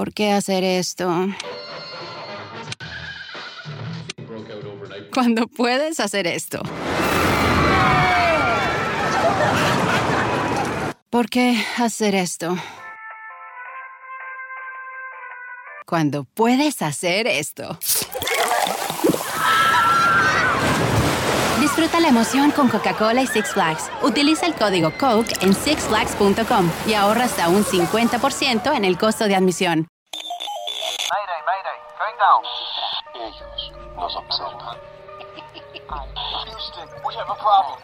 ¿Por qué hacer esto? Cuando puedes hacer esto. ¿Por qué hacer esto? Cuando puedes hacer esto. Disfruta la emoción con Coca-Cola y Six Flags. Utiliza el código COKE en sixflags.com y ahorra hasta un 50% en el costo de admisión. Mayday, mayday, going down. Ellos nos observan. Houston, we have a problem.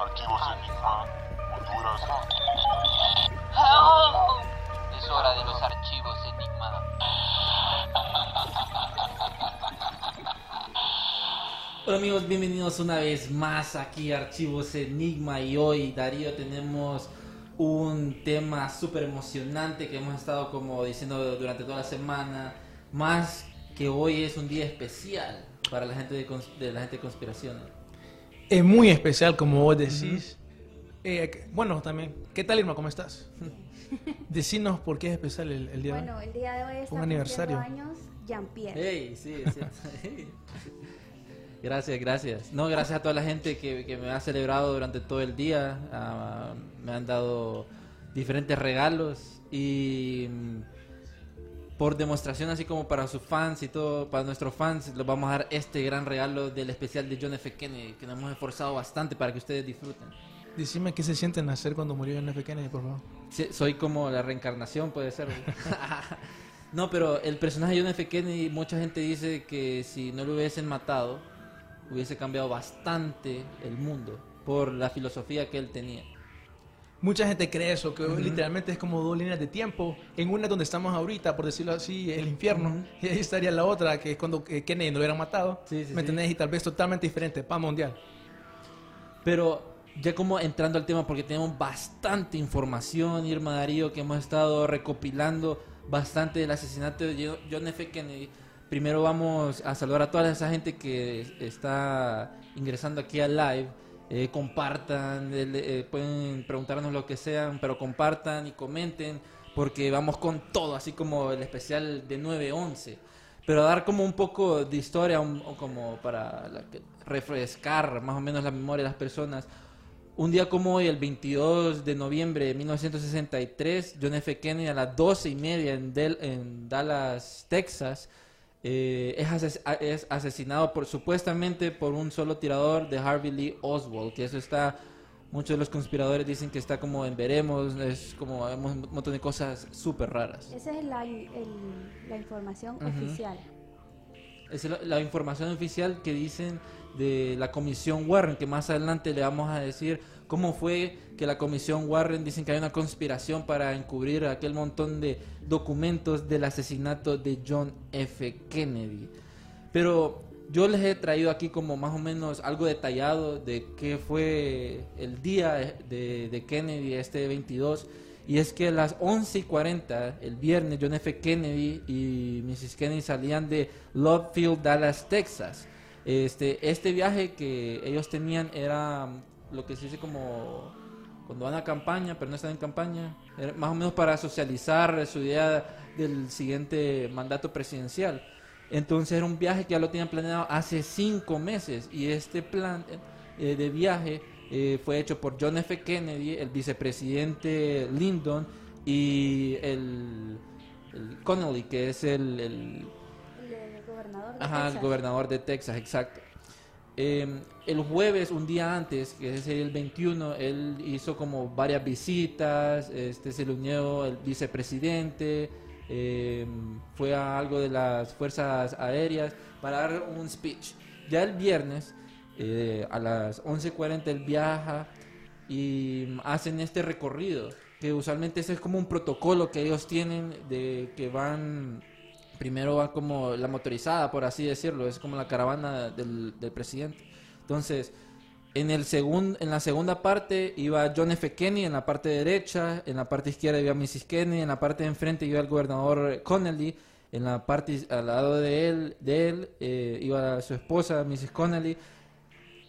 Archivos Enigma, Honduras. Es hora de los archivos Enigma. Hola amigos, bienvenidos una vez más aquí a Archivos Enigma y hoy Darío tenemos un tema súper emocionante que hemos estado como diciendo durante toda la semana, más que hoy es un día especial para la gente de, cons- de la gente de conspiración. Es muy especial, como vos decís. Eh, que- bueno, también. ¿Qué tal, Irma? ¿Cómo estás? Decinos por qué es especial el, el día de Bueno, hoy. el día de hoy está Un aniversario. años Jean-Pierre. Hey, sí, es cierto. Gracias, gracias. No, gracias a toda la gente que, que me ha celebrado durante todo el día. Ah, me han dado diferentes regalos y mm, por demostración, así como para sus fans y todo, para nuestros fans, les vamos a dar este gran regalo del especial de John F. Kennedy, que nos hemos esforzado bastante para que ustedes disfruten. Decime qué se siente nacer cuando murió John F. Kennedy, por favor. Sí, soy como la reencarnación, puede ser. no, pero el personaje de John F. Kennedy, mucha gente dice que si no lo hubiesen matado, hubiese cambiado bastante el mundo por la filosofía que él tenía. Mucha gente cree eso, que literalmente es como dos líneas de tiempo. En una donde estamos ahorita, por decirlo así, el infierno. Y ahí estaría la otra, que es cuando eh, Kennedy lo hubieran matado. Sí, sí, ¿Me sí. entendés? Y tal vez totalmente diferente, paz mundial. Pero ya como entrando al tema, porque tenemos bastante información, Irma Darío, que hemos estado recopilando bastante del asesinato de Jo- John F. Kennedy. Primero vamos a saludar a toda esa gente que está ingresando aquí al live. Eh, compartan, eh, eh, pueden preguntarnos lo que sean, pero compartan y comenten, porque vamos con todo, así como el especial de 9-11 pero dar como un poco de historia, un- como para la refrescar más o menos la memoria de las personas. Un día como hoy, el 22 de noviembre de 1963, John F. Kennedy a las 12 y media en, Del- en Dallas, Texas, eh, es, ases- es asesinado por supuestamente por un solo tirador de Harvey Lee Oswald, que eso está, muchos de los conspiradores dicen que está como en veremos, es como vemos un montón de cosas súper raras. Esa es la, el- la información Ujú. oficial. Es la, la información oficial que dicen de la comisión Warren, que más adelante le vamos a decir cómo fue que la comisión Warren dicen que hay una conspiración para encubrir aquel montón de documentos del asesinato de John F. Kennedy. Pero yo les he traído aquí como más o menos algo detallado de qué fue el día de, Kennedy, este 22. Y es que a las 11 y 40, el viernes, John F. Kennedy y Mrs. Kennedy salían de Love Field, Dallas, Texas. Este, este viaje que ellos tenían era lo que se dice como cuando van a campaña, pero no están en campaña, más o menos para socializar su idea del siguiente mandato presidencial. Entonces era un viaje que ya lo tenían planeado hace cinco meses y este plan eh, de viaje eh, fue hecho por John F. Kennedy, el vicepresidente Lyndon y el, el Connolly, que es el- el El, gobernador de Ajá, el Texas. gobernador de Texas, exacto. Eh, el jueves, un día antes, que es el 21, él hizo como varias visitas, este, se le unió el vicepresidente, eh, fue a algo de las fuerzas aéreas para dar un speech. Ya el viernes, eh, a las 11.40, él viaja y hacen este recorrido, que usualmente es como un protocolo que ellos tienen de que van primero va como la motorizada, por así decirlo, es como la caravana del, presidente. Entonces, en, el segun- en la segunda parte iba John F. Kennedy en la parte derecha, en la parte izquierda iba Mrs. Kennedy, en la parte de enfrente iba el gobernador Connelly, en la parte al lado de él, de él eh, iba su esposa, Mrs. Connelly,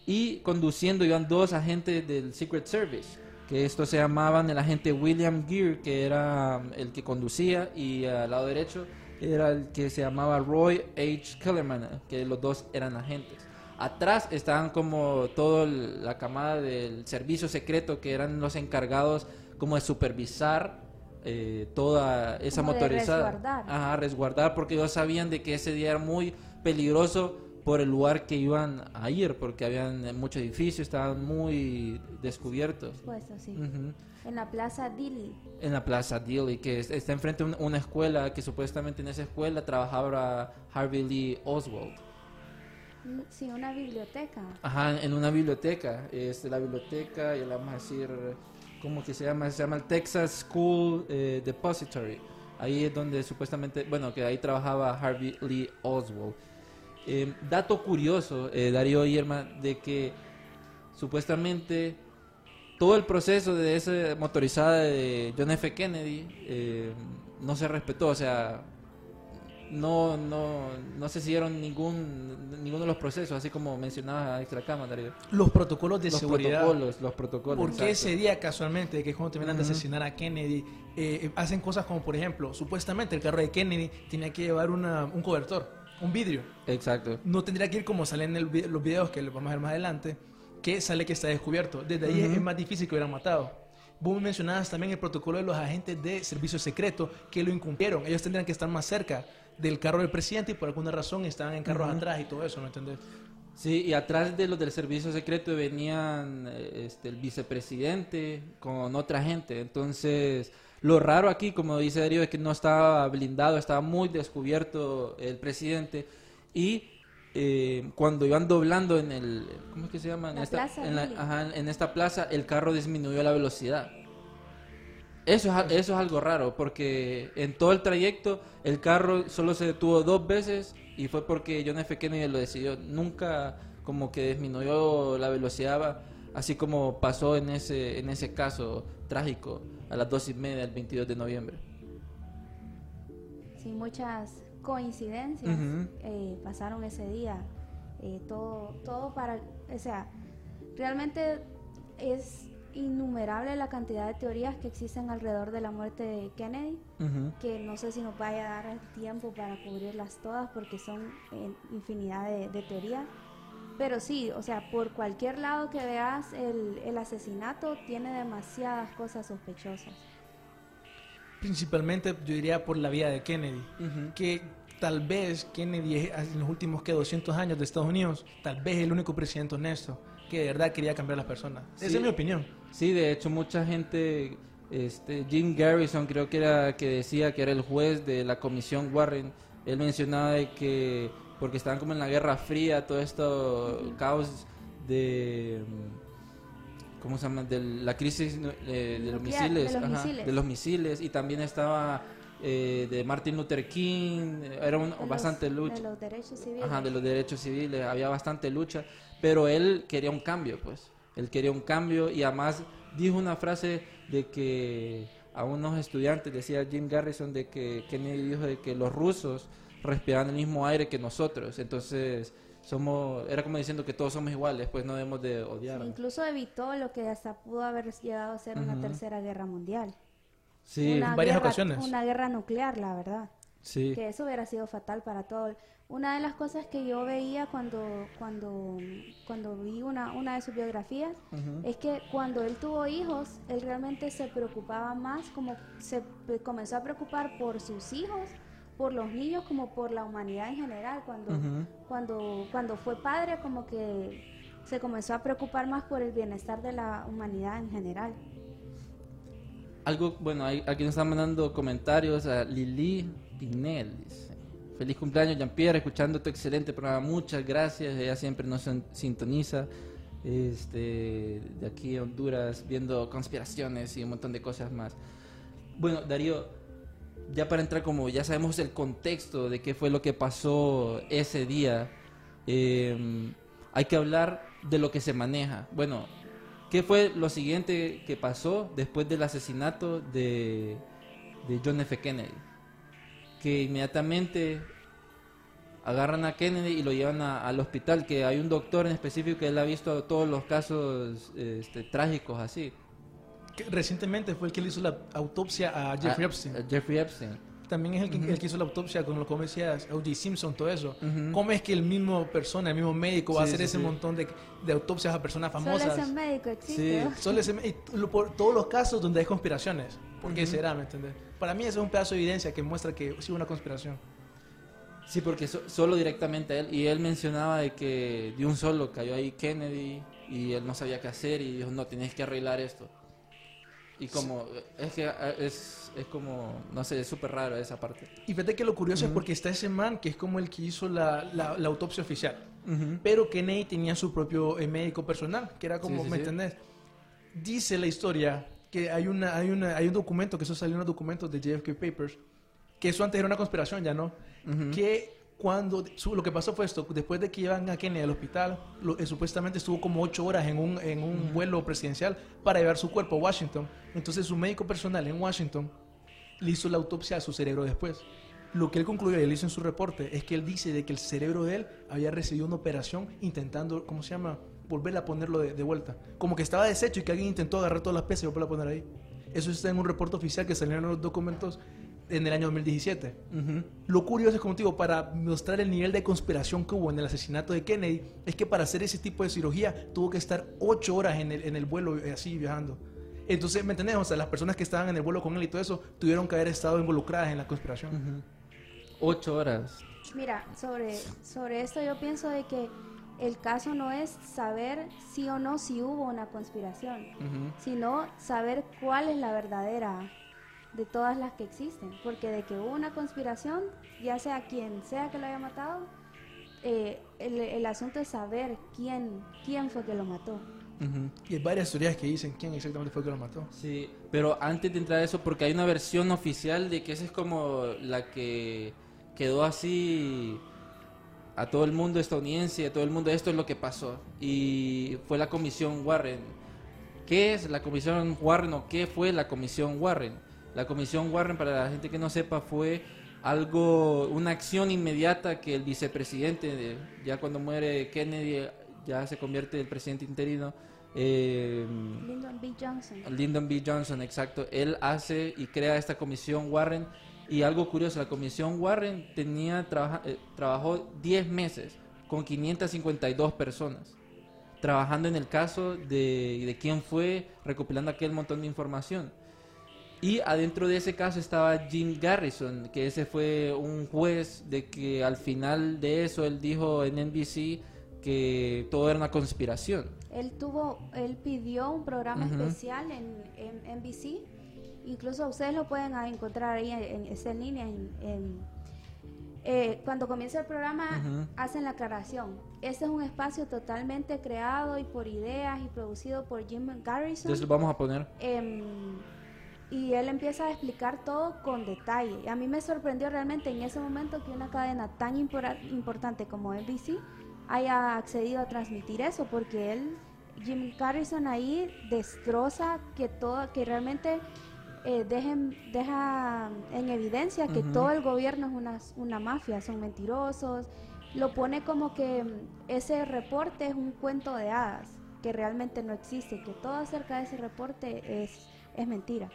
y conduciendo iban dos agentes del Secret Service, que estos se llamaban el agente William Gere, que era um, el que conducía, y al lado derecho era el que se llamaba Roy H. Kellerman, que los dos eran agentes. Atrás estaban como toda la camada del servicio secreto, que eran los encargados como de supervisar eh, toda esa Como de motorizada. resguardar. Ajá, resguardar, porque ellos sabían de que ese día era muy peligroso por el lugar que iban a ir, porque habían muchos edificios, estaban muy descubiertos. Puesto, sí. Ujú. En la plaza Dili. En la plaza Dealey, que es- está enfrente de un- una escuela, que supuestamente en esa escuela trabajaba Harvey Lee Oswald. Mm, Sí, una biblioteca. Ajá, en una biblioteca. Es la biblioteca, y le vamos a decir, ¿cómo que se llama? Se llama el Texas School eh, Depository. Ahí es donde supuestamente, bueno, que ahí trabajaba Harvey Lee Oswald. Eh, dato curioso, eh, Darío Irma, de que supuestamente todo el proceso de esa motorizada de John F. Kennedy eh, no se respetó, o sea, no, no, no se siguieron ningún, ninguno de los procesos, así como mencionaba Extra Cámara, Darío. Los protocolos de Los seguridad. protocolos, los protocolos. Porque exacto. ese día casualmente, que es cuando terminan de asesinar a Kennedy, eh, hacen cosas como, por ejemplo, supuestamente el carro de Kennedy tenía que llevar una- un cobertor, un vidrio. Exacto. No tendría que ir como salen en el los videos que les vamos a ver más adelante, que sale que está descubierto. Desde ahí Ujú. es más difícil que hubieran matado. Vos mencionabas también el protocolo de los agentes de servicio secreto que lo incumplieron. Ellos tendrían que estar más cerca del carro del presidente y por alguna razón estaban en carros Ujú. atrás y todo eso, ¿me entendés? Sí, y atrás de los del servicio secreto venían eh, este, el vicepresidente con otra gente. Entonces, lo raro aquí, como dice Darío, es que no estaba blindado, estaba muy descubierto el presidente. Y eh, cuando iban doblando en el. ¿Cómo es que se llama? En La esta, plaza en, la- Lili. ajá, en esta plaza, el carro disminuyó la velocidad. Eso es, eso es algo raro, porque en todo el trayecto el carro solo se detuvo dos veces y fue porque John F. Kennedy lo decidió. Nunca como que disminuyó la velocidad, así como pasó en ese, en ese caso trágico a las dos y media del 22 de noviembre. Sí, muchas coincidencias Ujú. eh, pasaron ese día. Eh, todo, todo para, o sea, realmente es innumerable la cantidad de teorías que existen alrededor de la muerte de Kennedy, Ujú. que no sé si nos vaya a dar el tiempo para cubrirlas todas porque son eh, infinidad de, de teorías. Pero sí, o sea, por cualquier lado que veas el, el asesinato tiene demasiadas cosas sospechosas. Principalmente yo diría por la vida de Kennedy. Que tal vez Kennedy en los últimos que 200 años de Estados Unidos, tal vez es el único presidente honesto que de verdad quería cambiar a las personas. Esa es mi opinión. Sí, de hecho mucha gente, este, Jim Garrison creo que era que decía que era el juez de la comisión Warren, él mencionaba de que porque estaban como en la Guerra Fría, todo esto caos de ¿cómo se llama? de la crisis eh, de los Nuclear, de misiles, los ajá, misiles. de los misiles y también estaba eh, de Martin Luther King, era un, los- bastante lucha. De los derechos civiles. Ajá, de los derechos civiles, había bastante lucha, pero él quería un cambio, pues. Él quería un cambio y además dijo una frase de que a unos estudiantes, decía Jim Garrison, de que Kennedy dijo de que los rusos respiraban el mismo aire que nosotros, entonces somos, era como diciendo que todos somos iguales, pues no debemos de Sí, odiar. incluso evitó lo que hasta pudo haber llegado a ser una tercera guerra mundial. Sí, una varias guerra- ocasiones. Una guerra nuclear, la verdad. sí. Que eso hubiera sido fatal para todo. Una de las cosas que yo veía cuando, cuando, cuando vi una, una de sus biografías es que cuando él tuvo hijos, él realmente se preocupaba más, como se comenzó a preocupar por sus hijos, por los niños, como por la humanidad en general. Cuando, Ujú. cuando, cuando fue padre, como que se comenzó a preocupar más por el bienestar de la humanidad en general. Algo, bueno, hay, aquí nos están mandando comentarios a Lili Pinel. dice, Feliz cumpleaños, Jean-Pierre, escuchando tu excelente programa. Muchas gracias. Ella siempre nos sin- sintoniza. Este, de aquí a Honduras, viendo conspiraciones y un montón de cosas más. Bueno, Darío, ya para entrar, como ya sabemos el contexto de qué fue lo que pasó ese día, eh, hay que hablar de lo que se maneja. Bueno, ¿qué fue lo siguiente que pasó después del asesinato de, John F. Kennedy? Que inmediatamente agarran a Kennedy y lo llevan al hospital, que hay un doctor en específico que él ha visto todos los casos este, trágicos así. Que recientemente fue el que le hizo la autopsia a Jeffrey A- Epstein. a Jeffrey Epstein. También es el que, el que hizo la autopsia con lo que decías, O.J. Simpson, todo eso. ¿Cómo es que el mismo persona, el mismo médico va a Sí, hacer sí, ese sí. montón de, de autopsias a personas Solo famosas? ese médico existe. Sí. Solo ese- y lo- por todos los casos donde hay conspiraciones. ¿Por qué será, me entiendes? Para mí eso es un pedazo de evidencia que muestra que sí hubo una conspiración. Sí, porque so- solo directamente a él. Y él mencionaba de que de un solo cayó ahí Kennedy y él no sabía qué hacer y dijo, no, tienes que arreglar esto. Y como, es que es, es como, no sé, es súper raro esa parte. Y fíjate que lo curioso es porque está ese man que es como el que hizo la, la- la autopsia oficial. Pero Kennedy tenía su propio eh, médico personal, que era como, Sí, sí, ¿me sí. entendés? Dice la historia que hay, una, hay, una, hay un documento, que eso salió en los documentos de JFK Papers, que eso antes era una conspiración, ya no, que cuando su- lo que pasó fue esto, después de que llevan a Kennedy al hospital, lo- eh, supuestamente estuvo como ocho horas en un, en un vuelo presidencial para llevar su cuerpo a Washington. Entonces su médico personal en Washington le hizo la autopsia a su cerebro después. Lo que él concluyó y él hizo en su reporte es que él dice de que el cerebro de él había recibido una operación intentando, ¿cómo se llama? Volver a ponerlo de, de vuelta. Como que estaba deshecho y que alguien intentó agarrar todas las piezas y volverlo a poner ahí. Eso está en un reporte oficial que salió en los documentos en el año 2017. Lo curioso es, como te digo, para mostrar el nivel de conspiración que hubo en el asesinato de Kennedy, es que para hacer ese tipo de cirugía tuvo que estar ocho horas en el, en el vuelo eh, así viajando. Entonces, ¿me entendés? O sea, las personas que estaban en el vuelo con él y todo eso tuvieron que haber estado involucradas en la conspiración. Ocho horas. Mira, sobre, sobre esto yo pienso de que el caso no es saber sí o no si hubo una conspiración, sino saber cuál es la verdadera de todas las que existen. Porque de que hubo una conspiración, ya sea quien sea que lo haya matado, eh, el, el asunto es saber quién, quién fue que lo mató. Y hay varias teorías que dicen quién exactamente fue que lo mató. Sí, pero antes de entrar a eso, porque hay una versión oficial de que esa es como la que quedó así a todo el mundo estadounidense, a todo el mundo, esto es lo que pasó. Y fue la comisión Warren. ¿Qué es la comisión Warren o qué fue la comisión Warren? La comisión Warren, para la gente que no sepa, fue algo, una acción inmediata que el vicepresidente, de- ya cuando muere Kennedy, ya se convierte el presidente interino. eh, Lyndon B. Johnson. Lyndon B. Johnson, exacto. Él hace y crea esta comisión Warren. Y algo curioso, la comisión Warren tenía trabaja- eh, trabajó 10 meses con 552 personas, trabajando en el caso de, de quién fue, recopilando aquel montón de información. Y adentro de ese caso estaba Jim Garrison, que ese fue un juez de que al final de eso él dijo en NBC que todo era una conspiración. Él tuvo, él pidió un programa Ujú. especial en, en NBC. Incluso ustedes lo pueden encontrar ahí en, en en línea. En, eh, cuando comienza el programa Ujú. hacen la aclaración. Este es un espacio totalmente creado y por ideas y producido por Jim Garrison. Entonces vamos a poner. Em, y él empieza a explicar todo con detalle. A mí me sorprendió realmente en ese momento que una cadena tan importante como NBC haya accedido a transmitir eso, porque él, Jim Garrison ahí destroza que todo, que realmente eh, dejen, deja en evidencia que todo el gobierno es una, una mafia, son mentirosos. Lo pone como que ese reporte es un cuento de hadas, que realmente no existe, que todo acerca de ese reporte es, es mentira.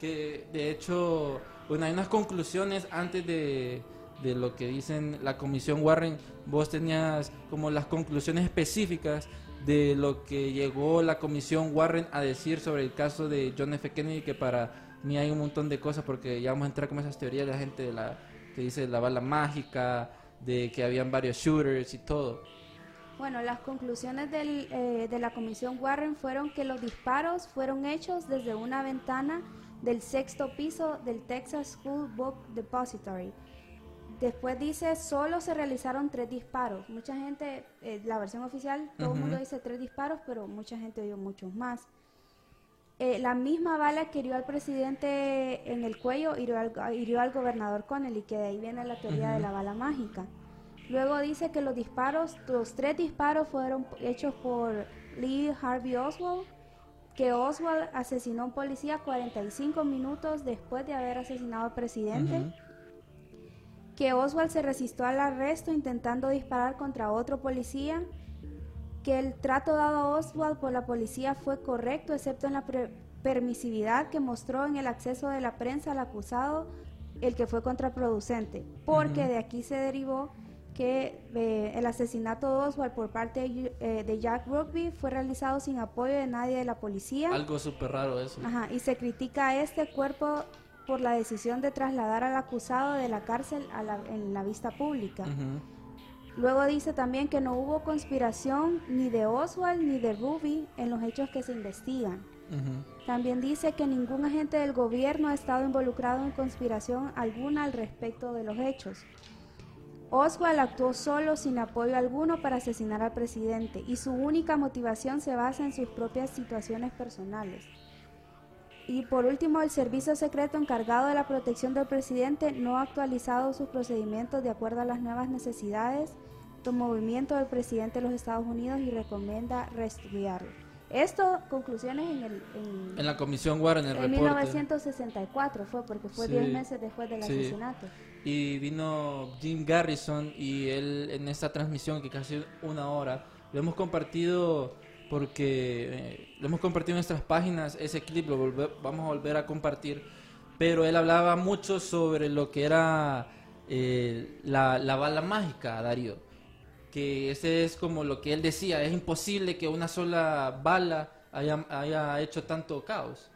Que de hecho, bueno, hay unas conclusiones antes de, de lo que dicen la comisión Warren. Vos tenías como las conclusiones específicas de lo que llegó la comisión Warren a decir sobre el caso de John F. Kennedy, que para mí hay un montón de cosas, porque ya vamos a entrar como esas teorías de la gente de la, que dice la bala mágica, de que habían varios shooters y todo. Bueno, las conclusiones del, eh, de la comisión Warren fueron que los disparos fueron hechos desde una ventana del sexto piso del Texas School Book Depository. Después dice, solo se realizaron tres disparos. Mucha gente, eh, la versión oficial, todo el mundo dice tres disparos, pero mucha gente oyó muchos más. Eh, la misma bala que hirió al presidente en el cuello hirió al, hirió al gobernador Connelly, que de ahí viene la teoría de la bala mágica. Luego dice que los disparos, los tres disparos fueron hechos por Lee Harvey Oswald, que Oswald asesinó a un policía 45 minutos después de haber asesinado al presidente. que Oswald se resistió al arresto intentando disparar contra otro policía, que el trato dado a Oswald por la policía fue correcto, excepto en la permisividad que mostró en el acceso de la prensa al acusado, el que fue contraproducente, porque de aquí se derivó que eh, el asesinato de Oswald por parte de, eh, de Jack Rugby fue realizado sin apoyo de nadie de la policía. Algo súper raro eso. Ajá, y se critica a este cuerpo por la decisión de trasladar al acusado de la cárcel a la- en la vista pública. Luego dice también que no hubo conspiración ni de Oswald ni de Ruby en los hechos que se investigan. También dice que ningún agente del gobierno ha estado involucrado en conspiración alguna al respecto de los hechos. Oswald actuó solo sin apoyo alguno para asesinar al presidente y su única motivación se basa en sus propias situaciones personales. Y por último, el servicio secreto encargado de la protección del presidente no ha actualizado sus procedimientos de acuerdo a las nuevas necesidades de movimiento del presidente de los Estados Unidos y recomienda reestudiarlo. Esto, conclusiones en el... en- En la comisión Warren, el en reporte. 1964 fue, porque fue Sí. 10 meses después del Sí. asesinato. Y vino Jim Garrison y él en esta transmisión que casi una hora lo hemos compartido porque eh, lo hemos compartido en nuestras páginas ese clip lo vamos a volver a compartir pero él hablaba mucho sobre lo que era eh, la, la bala mágica Darío que ese es como lo que él decía es imposible que una sola bala haya, haya hecho tanto caos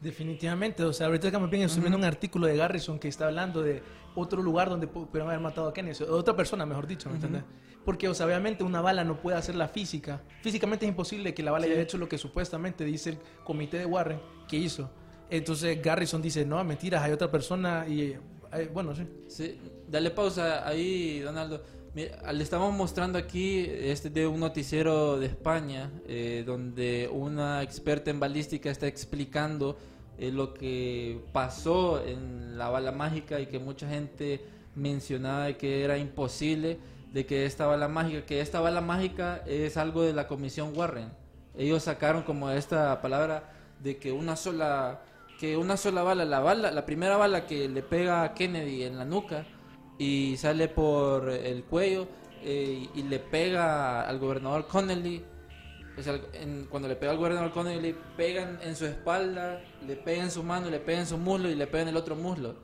Definitivamente, o sea, ahorita me bien estoy viendo un artículo de Garrison que está hablando de otro lugar donde pu- pudieron haber matado a Kennedy, otra persona, mejor dicho, ¿me entiendes? Porque, o sea, obviamente una bala no puede hacer la física. Físicamente es imposible que la bala haya hecho lo que supuestamente dice el comité de Warren que hizo. Entonces Garrison dice, no, mentiras, hay otra persona y, eh, bueno, sí. Sí, dale pausa ahí, Donaldo. Mira, le estamos mostrando aquí este de un noticiero de España, eh, donde una experta en balística está explicando eh, lo que pasó en la bala mágica y que mucha gente mencionaba que era imposible de que esta bala mágica, que esta bala mágica es algo de la comisión Warren. Ellos sacaron como esta palabra de que una sola que una sola bala, la bala, la primera bala que le pega a Kennedy en la nuca y sale por el cuello eh, y le pega al gobernador Connelly. O sea, en- cuando le pega al gobernador Connelly, le pegan en su espalda, le pegan en su mano, le pegan en su muslo y le pegan en el otro muslo.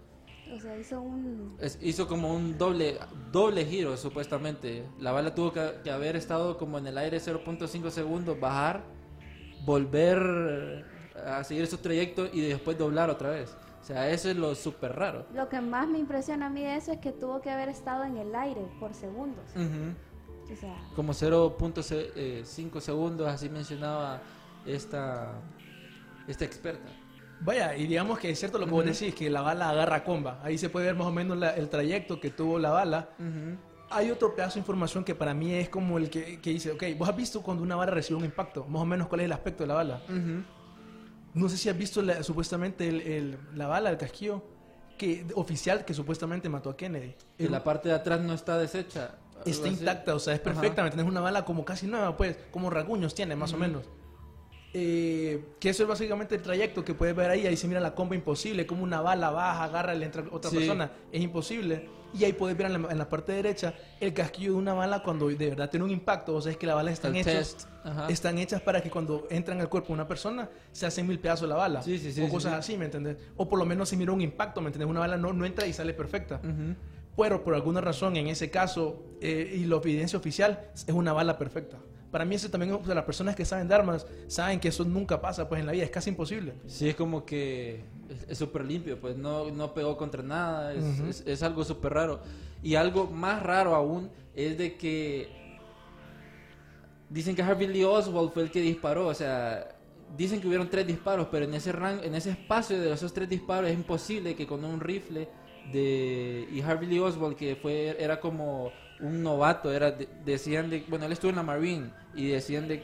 O sea, hizo un... Es- hizo como un doble doble giro supuestamente. La bala tuvo que, que haber estado como en el aire 0.5 segundos, bajar, volver a seguir su trayecto y después doblar otra vez. O sea, eso es lo súper raro. Lo que más me impresiona a mí de eso es que tuvo que haber estado en el aire por segundos. Ujú. O sea, Como 0.5 segundos, así mencionaba esta, esta experta. Vaya, y digamos que es cierto lo que vos decís, que la bala agarra comba. Ahí se puede ver más o menos la- el trayecto que tuvo la bala. Hay otro pedazo de información que para mí es como el que, que dice, ok, vos has visto cuando una bala recibe un impacto, más o menos cuál es el aspecto de la bala. No sé si has visto la- supuestamente el- el- la bala, el casquillo que, oficial que supuestamente mató a Kennedy. Que la parte de atrás no está deshecha. Está así. intacta, o sea, es Ajá. perfecta, ¿me entiendes? Una bala como casi nueva, pues, como rasguños tiene, más o menos. Eh, que eso es básicamente el trayecto que puedes ver ahí, ahí se mira la comba imposible, como una bala baja, agarra, le entra otra Sí. persona, es imposible. Y ahí puedes ver en la, en la parte derecha el casquillo de una bala cuando de verdad tiene un impacto, o sea, es que las balas están hechas, están hechas para que cuando entran al cuerpo de una persona se hacen mil pedazos la bala, Sí, sí, o cosas sí. así, ¿me entiendes? O por lo menos se mira un impacto, ¿me entiendes? Una bala no, no entra y sale perfecta. Pero por alguna razón, en ese caso, eh, y la evidencia oficial, es una bala perfecta. Para mí eso también, o sea, las personas que saben de armas, saben que eso nunca pasa pues en la vida, es casi imposible. Sí, es como que es- súper limpio, pues no, no pegó contra nada, es, Ujú. es- es algo súper raro. Y algo más raro aún es de que dicen que Harvey Lee Oswald fue el que disparó, o sea, dicen que hubieron tres disparos, pero en ese rango, en ese espacio de esos tres disparos es imposible que con un rifle de y Harvey Lee Oswald que fue era como un novato, era de- decían de bueno, él estuvo en la Marine y decían de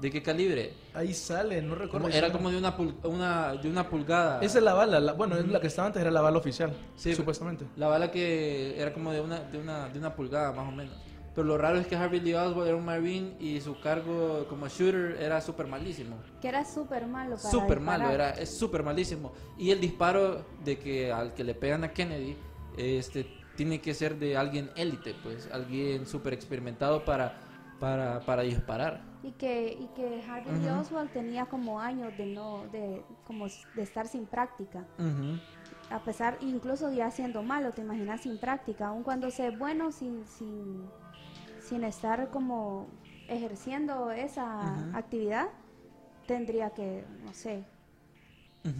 de qué calibre? Ahí sale, no recuerdo. Como- era como de una, pul- una, de una pulgada. Esa es la bala, la- bueno, es la que estaba antes, era la bala oficial, Sí. supuestamente. La bala que era como de una, de una, de una pulgada más o menos. pero lo raro es que Harvey Lee Oswald era un Marine y su cargo como shooter era súper malísimo. Que era súper malo Súper malo, era, es súper malísimo. Y el disparo de que al que le pegan a Kennedy, este, tiene que ser de alguien élite, pues, alguien súper experimentado para, para, para disparar. Y que, y que Harvey Lee Oswald tenía como años de no, de, como de estar sin práctica. Ujú. A pesar, incluso ya siendo malo, te imaginas sin práctica, aun cuando sea bueno, sin, sin, sin estar como ejerciendo esa actividad, tendría que, no sé,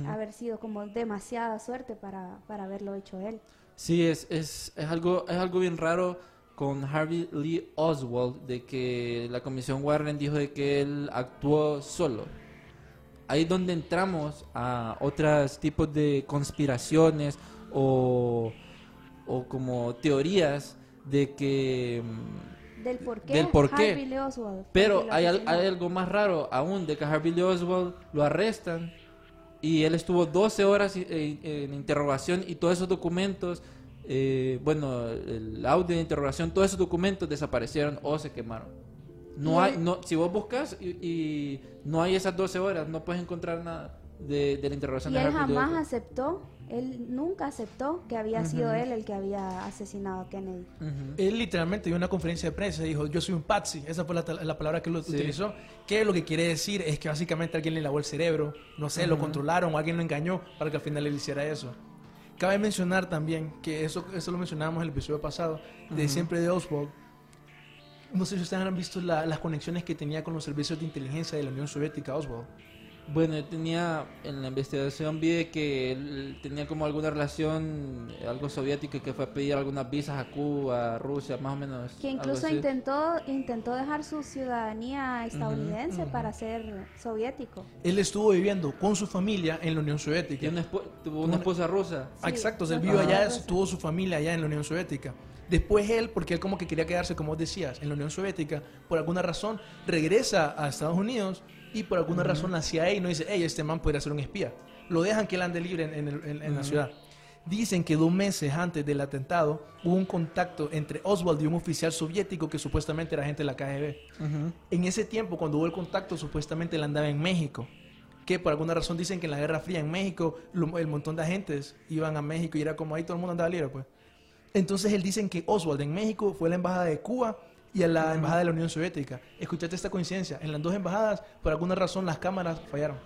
haber sido como demasiada suerte para, para haberlo hecho él. Sí, es, es, es, algo, es algo bien raro con Harvey Lee Oswald de que la comisión Warren dijo de que él actuó solo. Ahí es donde entramos a otros tipos de conspiraciones o, o como teorías de que... mm, Del por qué, Del por qué. Harvey Lee Oswald. Pero hay, hay algo más raro aún, de que Harvey Lee Oswald lo arrestan y él estuvo 12 horas i- en, interrogación y todos esos documentos, eh, bueno, el audio de interrogación, todos esos documentos desaparecieron o se quemaron. No hay, no, si vos buscas y, y no hay esas 12 horas, no puedes encontrar nada de, de la interrogación Y de él Lee jamás aceptó, él nunca aceptó que había sido él el que había asesinado a Kennedy. Ujú. Él literalmente dio una conferencia de prensa y dijo, yo soy un patsy. Esa fue la, la palabra que él utilizó. Que lo que quiere decir es que básicamente alguien le lavó el cerebro, no sé, lo controlaron o alguien lo engañó para que al final él hiciera eso. Cabe mencionar también que eso, eso lo mencionábamos en el episodio pasado, de siempre de Oswald. No sé si ustedes han visto la- las conexiones que tenía con los servicios de inteligencia de la Unión Soviética, Oswald. Bueno, yo tenía en la investigación vi que él tenía como alguna relación, algo soviético, y que fue a pedir algunas visas a Cuba, a Rusia, más o menos. Que incluso intentó, intentó dejar su ciudadanía estadounidense para ser soviético. Él estuvo viviendo con su familia en la Unión Soviética. Y una tuvo una esposa rusa. Ah, Exacto, o sea, él Sí, vivió allá, tuvo su familia allá en la Unión Soviética. Después él, porque él como que quería quedarse, como vos decías, en la Unión Soviética, por alguna razón regresa a Estados Unidos y por alguna razón la CIA no dice, hey, este man podría ser un espía. Lo dejan que él ande libre en, en el- en- en la ciudad. Dicen que dos meses antes del atentado hubo un contacto entre Oswald y un oficial soviético que supuestamente era agente de la KGB. En ese tiempo, cuando hubo el contacto, supuestamente él andaba en México. Que por alguna razón dicen que en la Guerra Fría en México, lo- el montón de agentes iban a México y era como ahí todo el mundo andaba libre, pues. Entonces él dicen que Oswald en México fue a la embajada de Cuba y a la embajada de la Unión Soviética. Escuchate esta coincidencia. En las dos embajadas, por alguna razón, las cámaras fallaron.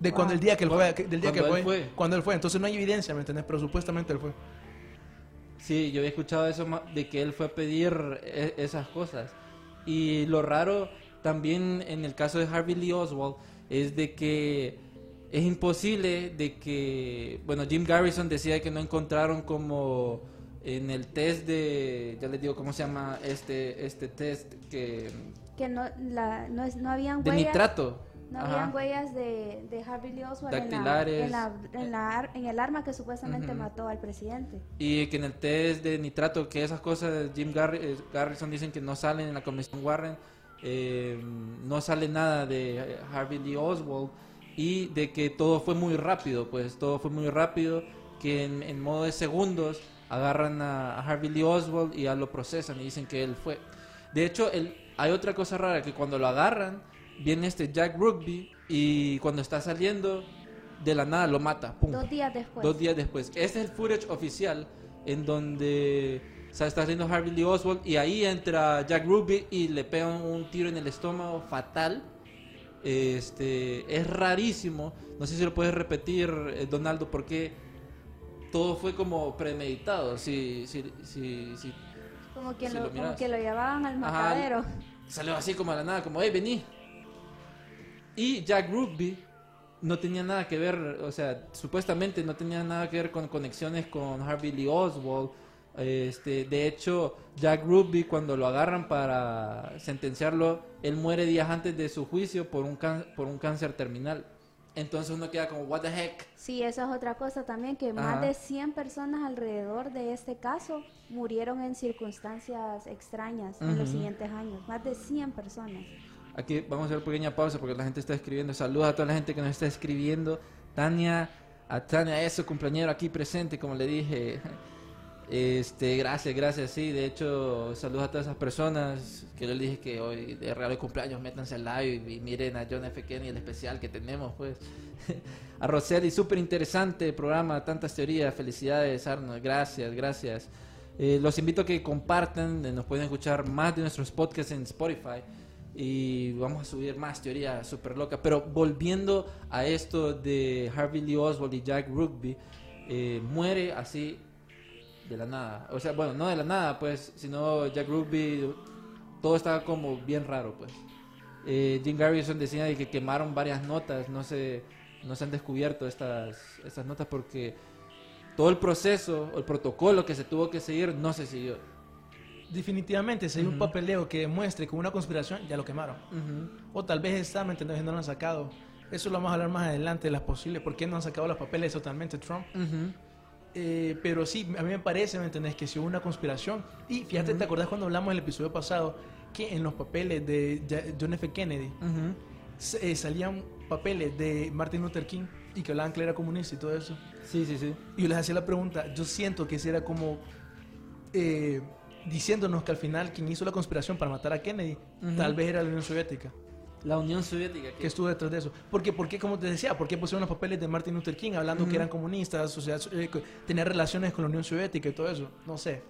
De cuando el día que él fue, del día que Cuando fue, él fue. cuando él fue. Entonces no hay evidencia, ¿me entendés? Pero supuestamente él fue. Sí, yo había escuchado eso de que él fue a pedir e- esas cosas. Y lo raro también en el caso de Harvey Lee Oswald es de que es imposible de que, bueno, Jim Garrison decía que no encontraron como en el test de, ya les digo cómo se llama este este test que Que no, la, no, es- no habían de huellas. nitrato. No Ajá. habían huellas de, de Harvey Lee Oswald en, la, Dactilares. en, la- en, la ar- en el arma que supuestamente mató al presidente. Y que en el test de nitrato, que esas cosas, Jim eh, Garrison dicen que no salen en la comisión Warren, eh, no sale nada de eh, Harvey Lee Oswald y de que todo fue muy rápido, pues todo fue muy rápido, que en, en modo de segundos agarran a, a Harvey Lee Oswald y ya lo procesan y dicen que él fue. De hecho, hay otra cosa rara, que cuando lo agarran, viene este Jack Rugby y cuando está saliendo, de la nada lo mata. pum. Dos días después. Dos días después. Este es el footage oficial en donde o sea, está haciendo Harvey Lee Oswald y ahí entra Jack Ruby y le pegan un tiro en el estómago fatal. Este es rarísimo. No sé si lo puedes repetir, eh, Donaldo, porque todo fue como premeditado. Si, si, si, si como, que si lo, lo como que lo llevaban al Ajá. matadero. salió así como a la nada, como, hey, vení. Y Jack Ruby no tenía nada que ver, o sea, supuestamente no tenía nada que ver con conexiones con Harvey Lee Oswald. Este, de hecho, Jack Ruby cuando lo agarran para sentenciarlo, él muere días antes de su juicio por un can- por un cáncer terminal. Entonces uno queda como what the heck. Sí, esa es otra cosa también, que más Ajá. de 100 personas alrededor de este caso murieron en circunstancias extrañas en los siguientes años. Más de 100 personas. Aquí vamos a hacer una pequeña pausa porque la gente está escribiendo. Saludos a toda la gente que nos está escribiendo. Tania, a Tania, eso, cumpleañero aquí presente, como le dije. Este, gracias, gracias, sí. De hecho, saludos a todas esas personas que yo les dije que hoy de regalo de cumpleaños métanse al live y miren a John F. Kennedy, el especial que tenemos, pues. a Roseli, súper interesante programa, tantas teorías. Felicidades, Arnold. Gracias, gracias. Eh, los invito a que compartan, eh, nos pueden escuchar más de nuestros podcasts en Spotify y vamos a subir más teoría súper loca. Pero volviendo a esto de Harvey Lee Oswald y Jack Rugby, eh, muere así de la nada. O sea, bueno, no de la nada, pues, sino Jack Ruby, todo estaba como bien raro, pues. Eh, Jim Garrison decía de que quemaron varias notas, no se, no se han descubierto estas, estas notas porque todo el proceso, el protocolo que se tuvo que seguir, no se siguió. Definitivamente, si hay un Ujú. papeleo que demuestre como una conspiración, ya lo quemaron. O tal vez está, ¿me entendés? No lo han sacado. Eso lo vamos a hablar más adelante de las posibles. ¿Por qué no han sacado los papeles totalmente Trump? Eh, pero sí, a mí me parece, ¿me entendés? Que si hubo una conspiración. Y fíjate, ¿te acordás cuando hablamos en el episodio pasado que en los papeles de John F. Kennedy eh, salían papeles de Martin Luther King y que hablaban que él era comunista y todo eso? Sí, sí, sí. Y yo les hacía la pregunta, yo siento que ese era como eh, diciéndonos que al final quien hizo la conspiración para matar a Kennedy tal vez era la Unión Soviética, La Unión Soviética. que estuvo detrás de eso. Porque, porque como te decía, ¿por qué pusieron los papeles de Martin Luther King hablando que eran comunistas, sociedad, eh, tenían relaciones con la Unión Soviética y todo eso? No sé.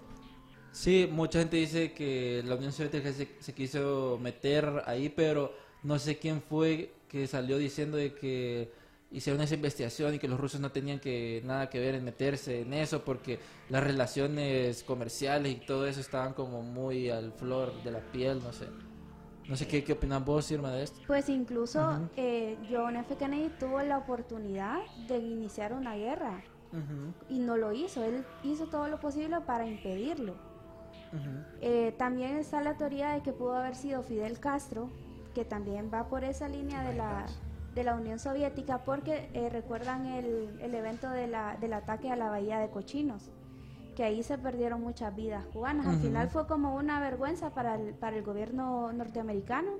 Sí, mucha gente dice que la Unión Soviética se, se quiso meter ahí, pero no sé quién fue que salió diciendo de que hicieron esa investigación y que los rusos no tenían que nada que ver en meterse en eso porque las relaciones comerciales y todo eso estaban como muy al flor de la piel, no sé. No sé qué, qué opinas vos, Irma, de esto. Pues incluso Ujú. eh, John F. Kennedy tuvo la oportunidad de iniciar una guerra y no lo hizo. Él hizo todo lo posible para impedirlo. Eh, también está la teoría de que pudo haber sido Fidel Castro, que también va por esa línea de la, de la Unión Soviética, porque eh, recuerdan el, el evento de la, del ataque a la Bahía de Cochinos, que ahí se perdieron muchas vidas cubanas. Al final fue como una vergüenza para el, para el gobierno norteamericano.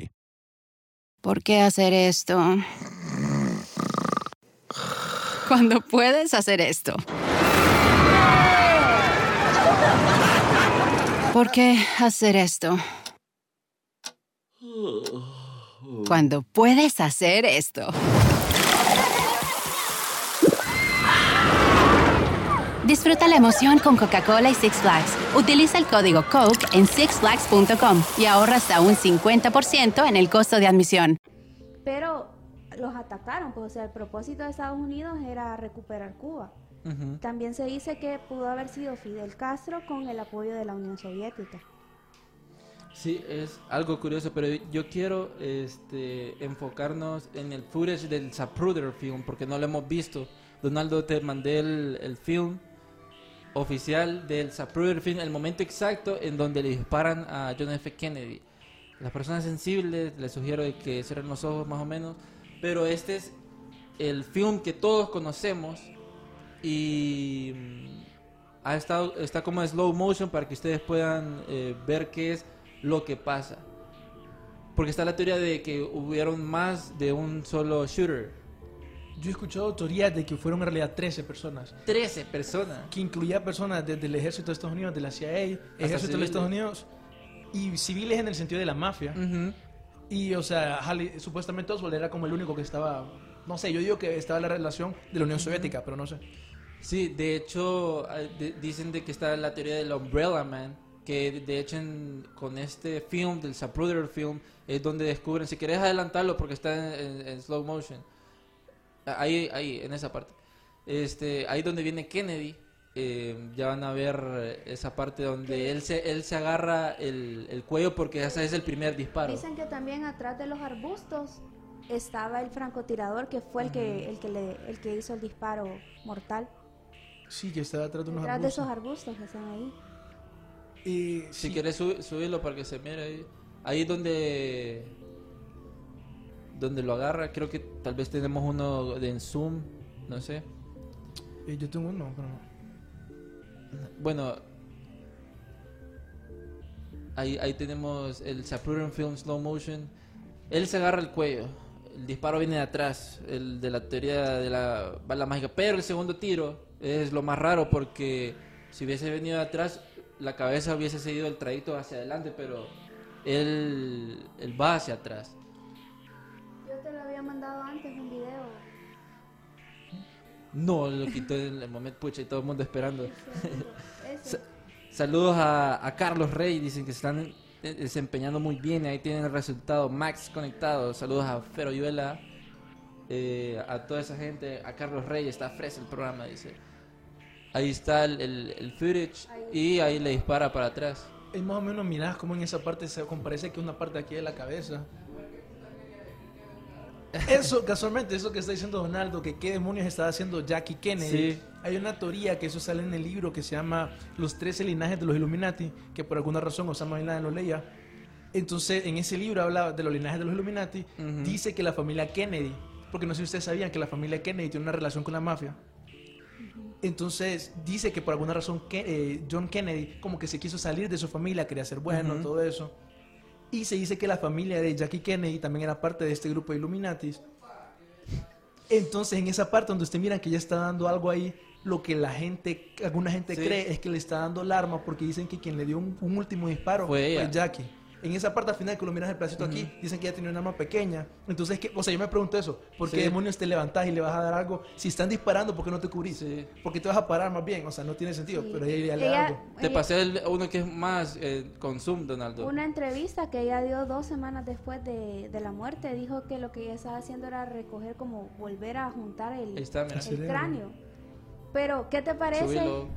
¿Por qué hacer esto? Cuando puedes hacer esto. ¿Por qué hacer esto? Cuando puedes hacer esto. Disfruta la emoción con Coca-Cola y Six Flags. Utiliza el código COKE en sixflags.com y ahorra hasta un 50% en el costo de admisión. Pero los atacaron, pues o sea, el propósito de Estados Unidos era recuperar Cuba. También se dice que pudo haber sido Fidel Castro con el apoyo de la Unión Soviética. Sí, es algo curioso, pero yo quiero este, enfocarnos en el footage del Zapruder film, porque no lo hemos visto. Donaldo, te mandé el, el film oficial del Zapruder film, el momento exacto en donde le disparan a John F. Kennedy. Las personas sensibles, les sugiero que cierren los ojos más o menos, pero este es el film que todos conocemos y mm, ha estado, está como en slow motion para que ustedes puedan eh, ver qué es lo que pasa. Porque está la teoría de que hubieron más de un solo shooter. Yo he escuchado teorías de que fueron en realidad 13 personas, 13 personas. que incluía personas desde el ejército de Estados Unidos, de la CIA, ejército de los. Estados Unidos, y civiles en el sentido de la mafia. Ujú. Y, o sea, Halley- supuestamente Oswald era como el único que estaba, no sé, yo digo que estaba la relación de la Unión Soviética, pero no sé. Sí, de hecho eh, de- dicen de que está la teoría del Umbrella Man, que de- hecho en- con este film, del Zapruder film, es donde descubren, si querés adelantarlo porque está en, en- en slow motion, ahí, ahí, en esa parte, este, ahí donde viene Kennedy, eh, ya van a ver eh, esa parte donde él se, él se agarra el, el cuello porque ese es el primer disparo. Dicen que también atrás de los arbustos estaba el francotirador que fue el que el que le, el que hizo el disparo mortal. Sí, que está detrás de unos Detrás de esos arbustos. arbustos que están ahí. Y Si sí, quieres sub- subirlo para que se mire ahí. Ahí donde donde lo agarra, creo que tal vez tenemos uno de en Zoom, no sé. eh, yo tengo uno, pero no. Bueno, ahí, ahí tenemos el Zapruder Film Slow Motion. Él se agarra el cuello. El disparo viene de atrás, el de la teoría de la bala mágica. Pero el segundo tiro es lo más raro porque si hubiese venido de atrás, la cabeza hubiese seguido el trayecto hacia adelante, pero él, él va hacia atrás. Mandado antes un video. No, lo quitó en el momento, pucha, y todo el mundo esperando. Ese. Saludos a, a Carlos Rey, dicen que se están eh, desempeñando muy bien, ahí tienen el resultado, Max conectado, saludos a Feroyuela, eh, a toda esa gente, a Carlos Rey, está fresco el programa, dice. Ahí está el, el, el footage y ahí le dispara para atrás. Y más o menos mirás como en esa parte se parece que una parte aquí de la cabeza. Eso, casualmente, eso que está diciendo Donaldo, que qué demonios estaba haciendo Jackie Kennedy. Sí. Hay una teoría que eso sale en el libro que se llama Los 13 linajes de los Illuminati, que por alguna razón Osama Bin Laden lo leía. Entonces, en ese libro habla de los linajes de los Illuminati. Dice que la familia Kennedy, porque no sé si ustedes sabían que la familia Kennedy tiene una relación con la mafia. Entonces dice que por alguna razón que, eh, John Kennedy como que se quiso salir de su familia, quería ser bueno, Ujú. todo eso. Y se dice que la familia de Jackie Kennedy también era parte de este grupo de Illuminatis. Entonces en esa parte donde usted mira que ya está dando algo ahí, lo que la gente, alguna gente Sí. cree es que le está dando el arma porque dicen que quien le dio un, un último disparo Fue ella. Jackie. En esa parte al final que lo miras el pedacito aquí, dicen que ella tenía un arma pequeña. Entonces, ¿qué? o sea, yo me pregunto eso. ¿Por qué Sí. demonios te levantás y le vas a dar algo? Si están disparando, ¿por qué no te cubrís? Sí. Porque te vas a parar más bien. O sea, no tiene sentido. Sí. Pero ella le Ella- algo. Te ella- pasé el- uno que es más eh, con Zoom, Donaldo. Una entrevista que ella dio dos semanas después de, de la muerte dijo que lo que ella estaba haciendo era recoger como volver a juntar el, está, cráneo. Pero, ¿qué te parece? Subilo.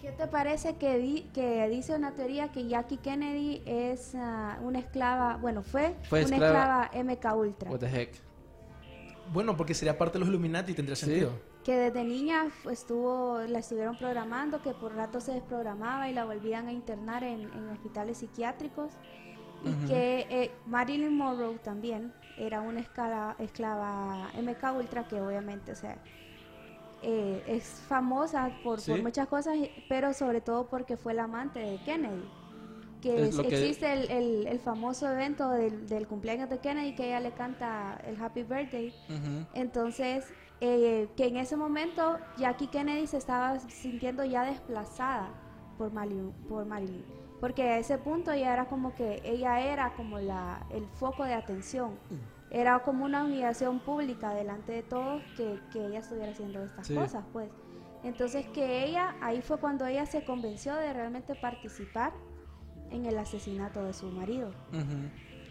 ¿Qué te parece que, di- que dice una teoría que Jackie Kennedy es ah, una esclava, bueno, fue, Fue una esclava. esclava MK Ultra? What the heck. Bueno, porque sería parte de los Illuminati y tendría Sí. sentido. que desde niña estuvo, la estuvieron programando, que por rato se desprogramaba y la volvían a internar en, en hospitales psiquiátricos. Y Ujú. que eh, Marilyn Monroe también era una escala- esclava MK Ultra, que obviamente, o sea, eh, es famosa por, Sí. por muchas cosas, pero sobre todo porque fue la amante de Kennedy. Que, Es es- que- existe el, el- el famoso evento del, del cumpleaños de Kennedy, que ella le canta el Happy Birthday. Ujú. Entonces, eh, que en ese momento Jackie Kennedy se estaba sintiendo ya desplazada por Marilyn, por Marilyn. Porque a ese punto ya era como que ella era como la, el foco de atención. Era como una humillación pública delante de todos que, que ella estuviera haciendo estas Sí. cosas, pues. Entonces que ella, ahí fue cuando ella se convenció de realmente participar en el asesinato de su marido. Ujú.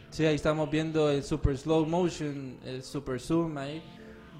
Sí, ahí estamos viendo el super slow motion, el super zoom ahí,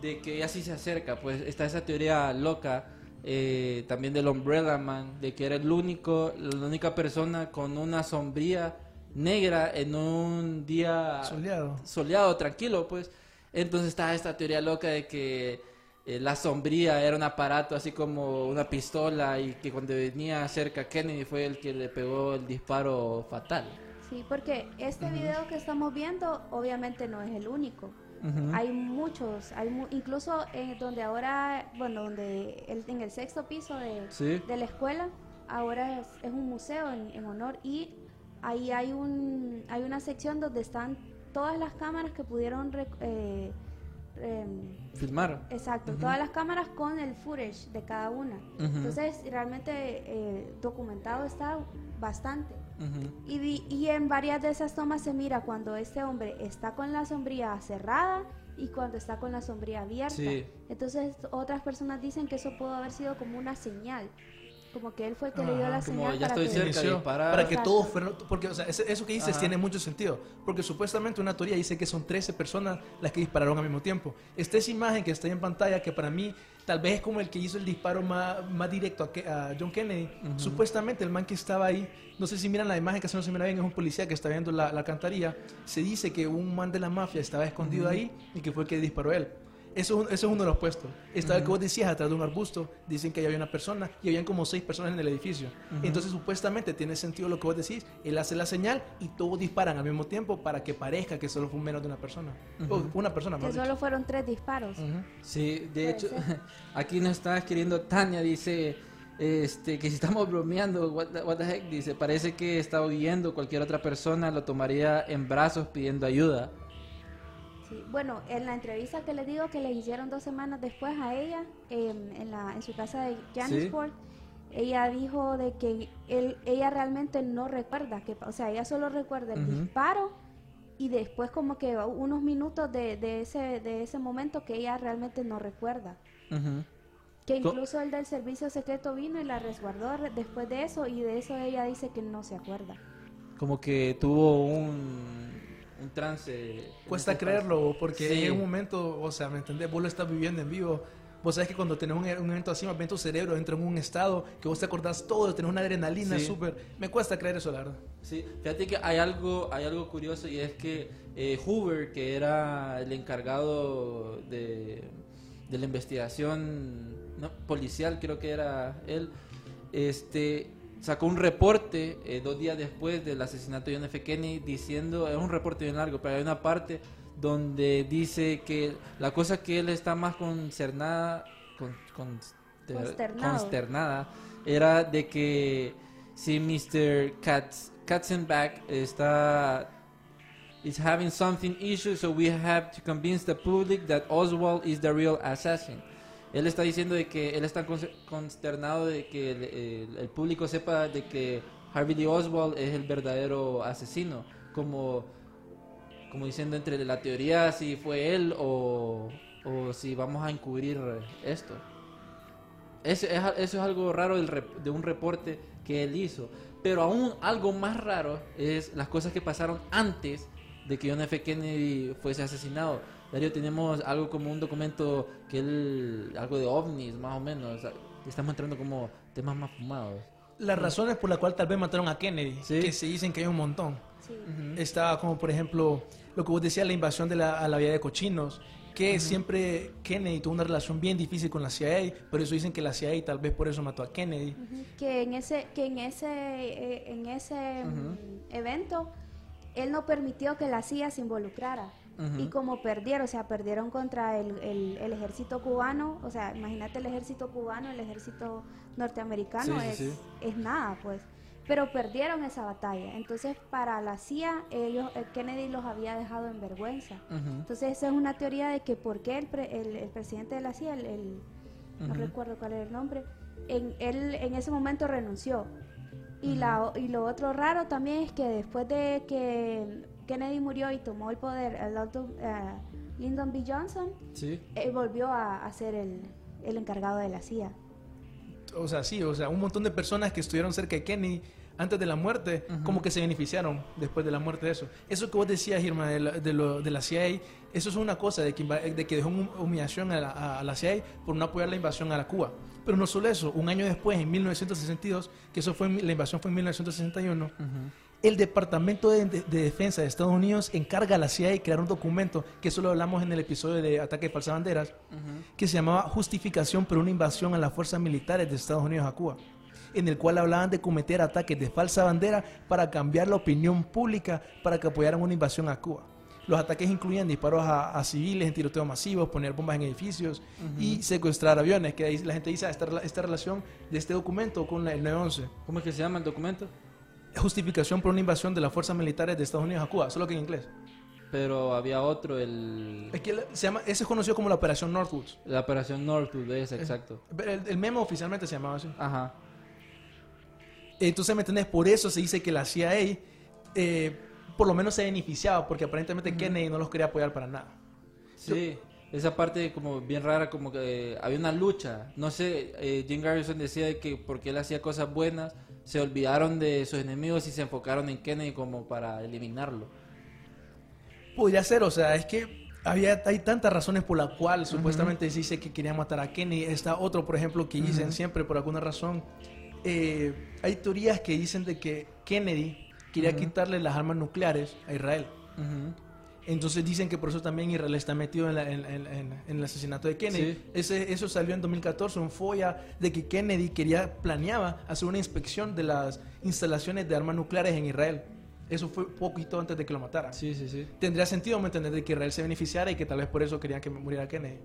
de que así se acerca. Pues está esa teoría loca eh, también del Umbrella Man, de que era el único, la única persona con una sombría negra en un día Soleado. soleado, tranquilo, pues. Entonces está esta teoría loca de que eh, la sombría era un aparato así como una pistola y que cuando venía cerca Kennedy fue el que le pegó el disparo fatal. Sí, porque este video que estamos viendo obviamente no es el único. Ujú. Hay muchos, hay mu- incluso en donde ahora, bueno, donde el- en el sexto piso de, Sí. de la escuela, ahora es, es un museo en, en honor y ahí hay un hay una sección donde están todas las cámaras que pudieron rec- eh, em, Filmar. Exacto, Ujú. todas las cámaras con el footage de cada una. Ujú. Entonces, realmente eh, documentado está bastante. Ujú. Y, vi- y en varias de esas tomas se mira cuando este hombre está con la sombría cerrada y cuando está con la sombría abierta. Sí. Entonces otras personas dicen que eso pudo haber sido como una señal, como que él fue el que le dio Ajá. la Como señal ya para estoy que... cerca. Para que Exacto. todos fueran porque o sea, ese- eso que dices Ajá. tiene mucho sentido porque supuestamente una teoría dice que son 13 personas las que dispararon al mismo tiempo esta es imagen que está ahí en pantalla que para mí tal vez es como el que hizo el disparo más, más directo a, a John Kennedy supuestamente el man que estaba ahí no sé si miran la imagen que si no se mira bien es un policía que está viendo la, la alcantarilla se dice que un man de la mafia estaba escondido ahí y que fue el que disparó él Eso, es un- eso es uno de los puestos. Está el que vos decías atrás de un arbusto. Dicen que ahí había una persona y habían como seis personas en el edificio. Entonces, supuestamente tiene sentido lo que vos decís. Él hace la señal y todos disparan al mismo tiempo para que parezca que solo fue menos de una persona. O una persona, Que mejor dicho. solo fueron tres disparos. Sí, de hecho, ser. aquí nos está escribiendo Tania, dice este que si estamos bromeando, what the, what the heck, dice, parece que está huyendo, cualquier otra persona lo tomaría en brazos pidiendo ayuda. Sí, Bueno, en la entrevista que le digo que le hicieron dos semanas después a ella, em, en, la, en su casa de Janisport, ella dijo de que él, ella realmente no recuerda, que, o sea, ella solo recuerda el disparo y después como que unos minutos de, de ese, de ese momento que ella realmente no recuerda. Que incluso el del servicio secreto vino y la resguardó re- después de eso y de eso ella dice que no se acuerda. Como que tuvo un, un trance. Cuesta creerlo, porque Sí. en un momento, o sea, ¿me entendés? Vos lo estás viviendo en vivo. Vos sabés que cuando tenés un, un evento así, más bien tu cerebro entra en un estado que vos te acordás todo, tenés una adrenalina Sí. súper. Me cuesta creer eso, la verdad. Sí, fíjate que hay algo, hay algo curioso y es que eh, Hoover, que era el encargado de, de la investigación ¿no? policial, creo que era él, este, sacó un reporte eh, dos días después del asesinato de John F. Kennedy diciendo, es un reporte bien largo, pero hay una parte donde dice que la cosa que él está más concernada, con, con- Consternado. consternada era de que si Mr. Katz, Katzenbach está is having something issue, so we have to convince the public that Oswald is the real assassin. Él está diciendo de que él está consternado de que el, el- público sepa de que Harvey Lee Oswald es el verdadero asesino, como como diciendo entre la teoría si fue él o, o si vamos a encubrir esto. Eso es, eso es algo raro de un reporte que él hizo. Pero aún algo más raro es las cosas que pasaron antes de que John F. Kennedy fuese asesinado. Darío, tenemos algo como un documento que él, algo de ovnis más o menos. Estamos entrando como temas más fumados. Las razones por las cuales tal vez mataron a Kennedy, Sí. que se dicen que hay un montón. Sí. Está como, por ejemplo, lo que vos decías, la invasión de la, a la vida de cochinos, que siempre Kennedy tuvo una relación bien difícil con la CIA, por eso dicen que la CIA tal vez por eso mató a Kennedy. Ujú, que en ese que en ese eh, en ese mm, evento él no permitió que la CIA se involucrara Y como perdieron o sea perdieron contra el, el- el ejército cubano o sea imagínate el ejército cubano el ejército norteamericano Sí, es, sí. es nada pues. Pero perdieron esa batalla. Entonces para la CIA ellos eh, Kennedy los había dejado en vergüenza. Entonces esa es una teoría de que por qué el, pre- el, presidente de la CIA el- no recuerdo cuál era el nombre, en, él en ese momento renunció. Y, la, y lo otro raro también es que después de que Kennedy murió y tomó el poder el Lyndon, eh, Lyndon B. Johnson, Sí. él volvió a, a ser el, el encargado de la CIA. O sea, sí, o sea, un montón de personas que estuvieron cerca de Kennedy antes de la muerte, como que se beneficiaron después de la muerte de eso. Eso que vos decías, Irma, de la, de lo- de la CIA, eso es una cosa, de que, de que dejó hum- humillación a la, a- la CIA por no apoyar la invasión a la Cuba. Pero no solo eso, un año después, en 1962, que eso fue, la invasión fue en 1961, el Departamento de, de- de Defensa de Estados Unidos encarga a la CIA crear un documento, que eso lo hablamos en el episodio de Ataque de Falsas Banderas, que se llamaba Justificación por una invasión a las fuerzas militares de Estados Unidos a Cuba, en el cual hablaban de cometer ataques de falsa bandera para cambiar la opinión pública para que apoyaran una invasión a Cuba. Los ataques incluían disparos a, a civiles en tiroteos masivos, poner bombas en edificios y secuestrar aviones, que ahí la gente dice "Ah, esta relación de este documento con la- el 911. ¿Cómo es que se llama el documento? Justificación por una invasión de las fuerzas militares de Estados Unidos a Cuba, solo que en inglés. Pero había otro, el, Es que se llama, ese es conocido como la Operación Northwoods. la operación Northwood, es exacto. Pero El, el memo oficialmente se llamaba así. Ajá. Entonces, ¿me entendés? Por eso se dice que la CIA eh, por lo menos se beneficiaba, porque aparentemente Kennedy no los quería apoyar para nada. Sí, esa parte como bien rara, como que eh, había una lucha. No sé, eh, Jim Garrison decía de que porque él hacía cosas buenas, se olvidaron de sus enemigos y se enfocaron en Kennedy como para eliminarlo. Podría ser, o sea, es que había, hay tantas razones por las cuales supuestamente se dice que querían matar a Kennedy. Está otro, por ejemplo, que dicen siempre por alguna razón. eh, hay teorías que dicen de que Kennedy quería quitarle las armas nucleares a Israel. Entonces dicen que por eso también Israel está metido en, la- en- en- en- en el asesinato de Kennedy. Sí. Ese, eso salió en 2014, un FOIA de que Kennedy quería, planeaba hacer una inspección de las instalaciones de armas nucleares en Israel. Eso fue poquito antes de que lo mataran. Sí, sí, sí. Tendría sentido, ¿me entendés? De que Israel se beneficiara y que tal vez por eso querían que muriera Kennedy.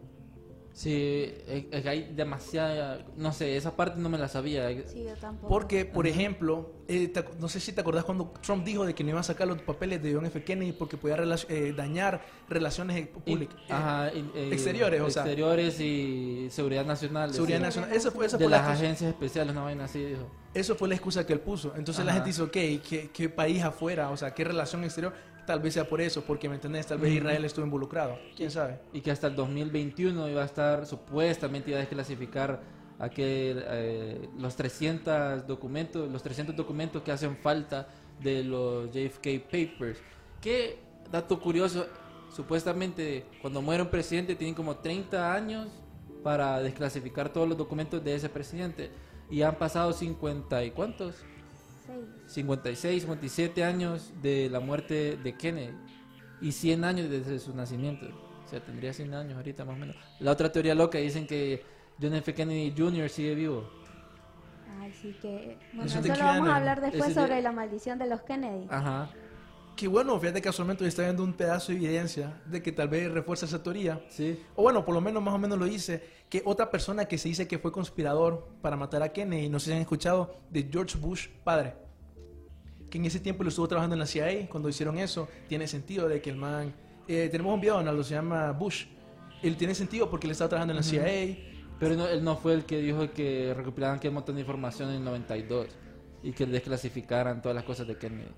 Sí, es, que hay demasiada... No sé, esa parte no me la sabía. Sí, yo tampoco. Porque, por ejemplo, eh, te no sé si te acordás cuando Trump dijo de que no iba a sacar los papeles de John F. Kennedy porque podía rela- eh, dañar relaciones eh, públicas. Ajá, y- eh, exteriores, o sea. Exteriores y seguridad nacional. Seguridad nacional. Esa fue, esa De fue la las excusa- agencias especiales, una vaina así, dijo. Eso fue la excusa que él puso. Entonces la gente dice, ok, ¿qué, qué país afuera? O sea, ¿qué relación exterior? Tal vez sea por eso, porque, ¿me entendés? Tal vez. Israel estuvo involucrado. ¿Quién sabe? Y que hasta el 2021 iba a estar, supuestamente iba a desclasificar aquel, eh, los 300 documentos, los 300 documentos que hacen falta de los JFK Papers. Que, dato curioso, supuestamente cuando muere un presidente tienen como 30 años para desclasificar todos los documentos de ese presidente. Y han pasado 50 y cuántos? Seis. 56, 57 años de la muerte de Kennedy y 100 años desde su nacimiento. O sea, tendría 100 años ahorita más o menos. La otra teoría loca dicen que John F. Kennedy Jr. sigue vivo. Ay, sí que... Bueno, Eso eso, de lo vamos a hablar después de- sobre la maldición de los Kennedy. Ajá. Que bueno, fíjate que casualmente hoy está viendo un pedazo de evidencia de que tal vez refuerza esa teoría. Sí. O bueno, por lo menos más o menos lo dice, que otra persona que se dice que fue conspirador para matar a Kennedy, no sé si han escuchado, de George Bush padre. Que en ese tiempo lo estuvo trabajando en la CIA, cuando hicieron eso, tiene sentido de que el man... eh, tenemos un video, Donaldo, se llama Bush. Él tiene sentido porque él estaba trabajando en la CIA. Pero no, él no fue el que dijo que recopilaban aquel montón de información en el 92 y que desclasificaran todas las cosas de Kennedy.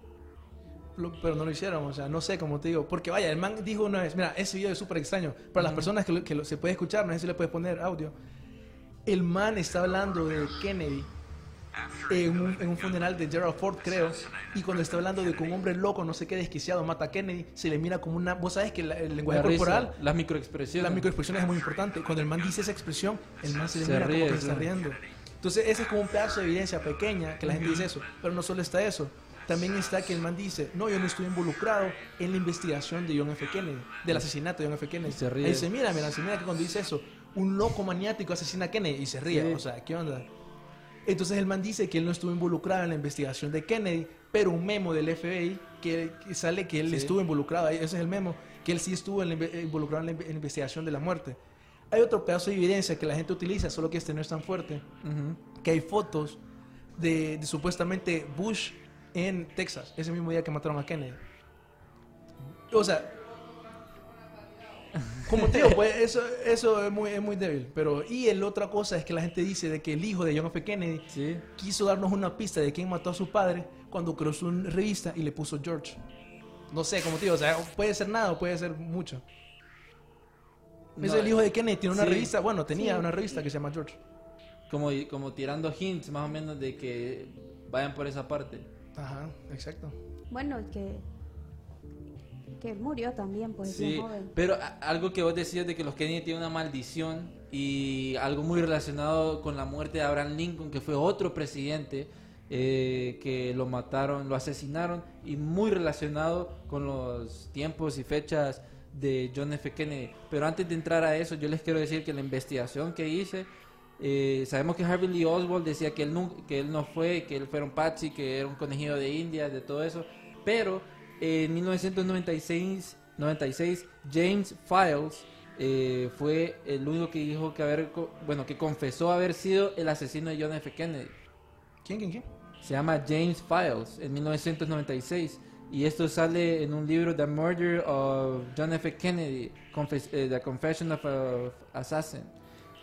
Lo- pero no lo hicieron, o sea, no sé cómo te digo. Porque vaya, el man dijo una vez, mira, ese video es súper extraño. Para las personas que, lo- que lo- se puede escuchar, no sé si le puedes poner audio. El man está hablando de Kennedy en un, en un funeral de Gerald Ford, creo. Y cuando está hablando de que un hombre loco, no sé qué, desquiciado, mata a Kennedy, se le mira como una... Vos sabes que la- el lenguaje La risa, corporal, las microexpresiones. la microexpresión es muy importante. Cuando el man dice esa expresión, el man se le Se mira ríe, como que se está riendo. Entonces, ese es como un pedazo de evidencia pequeña que la gente dice eso. Pero no solo está eso. También está que el man dice, no, yo no estuve involucrado en la investigación de John F. Kennedy, del asesinato de John F. Kennedy. Y se ríe. Ahí dice, mira, mira, mira que cuando dice eso, un loco maniático asesina a Kennedy y se ríe. Sí. O sea, ¿qué onda? Entonces el man dice que él no estuvo involucrado en la investigación de Kennedy, pero un memo del FBI que, sale que él Sí. estuvo involucrado, ese es el memo, que él sí estuvo en la inve- involucrado en la, inve- en la investigación de la muerte. Hay otro pedazo de evidencia que la gente utiliza, solo que este no es tan fuerte, que hay fotos de, de supuestamente Bush en Texas, ese mismo día que mataron a Kennedy. O sea, como te digo, pues eso, eso es, muy, es muy débil. Pero, y el otra cosa es que la gente dice de que el hijo de John F. Kennedy Sí. quiso darnos una pista de quién mató a su padre cuando creó su revista y le puso George. No sé, como te digo, o sea, puede ser nada o puede ser mucho. No, es el hijo de Kennedy, tiene una sí. revista, bueno, tenía Sí. una revista que se llama George. Como, como tirando hints más o menos de que vayan por esa parte. Ajá, exacto. Bueno, que... Que él murió también, pues, Sí, joven. pero a- algo que vos decías de que los Kennedy tienen una maldición y algo muy relacionado con la muerte de Abraham Lincoln, que fue otro presidente eh, que lo mataron, lo asesinaron y muy relacionado con los tiempos y fechas de John F. Kennedy. Pero antes de entrar a eso, yo les quiero decir que la investigación que hice, eh, sabemos que Harvey Lee Oswald decía que él, nunca, que él no fue, que él fuera un patsy, que era un conejillo de India, de todo eso, pero en 1996 96, James Files eh, fue el único que dijo que haber, bueno, que confesó haber sido el asesino de John F. Kennedy. ¿Quién, quién, quién? Se llama James Files en 1996 y esto sale en un libro The Murder of John F. Kennedy, Confes- eh, The Confession of a Assassin.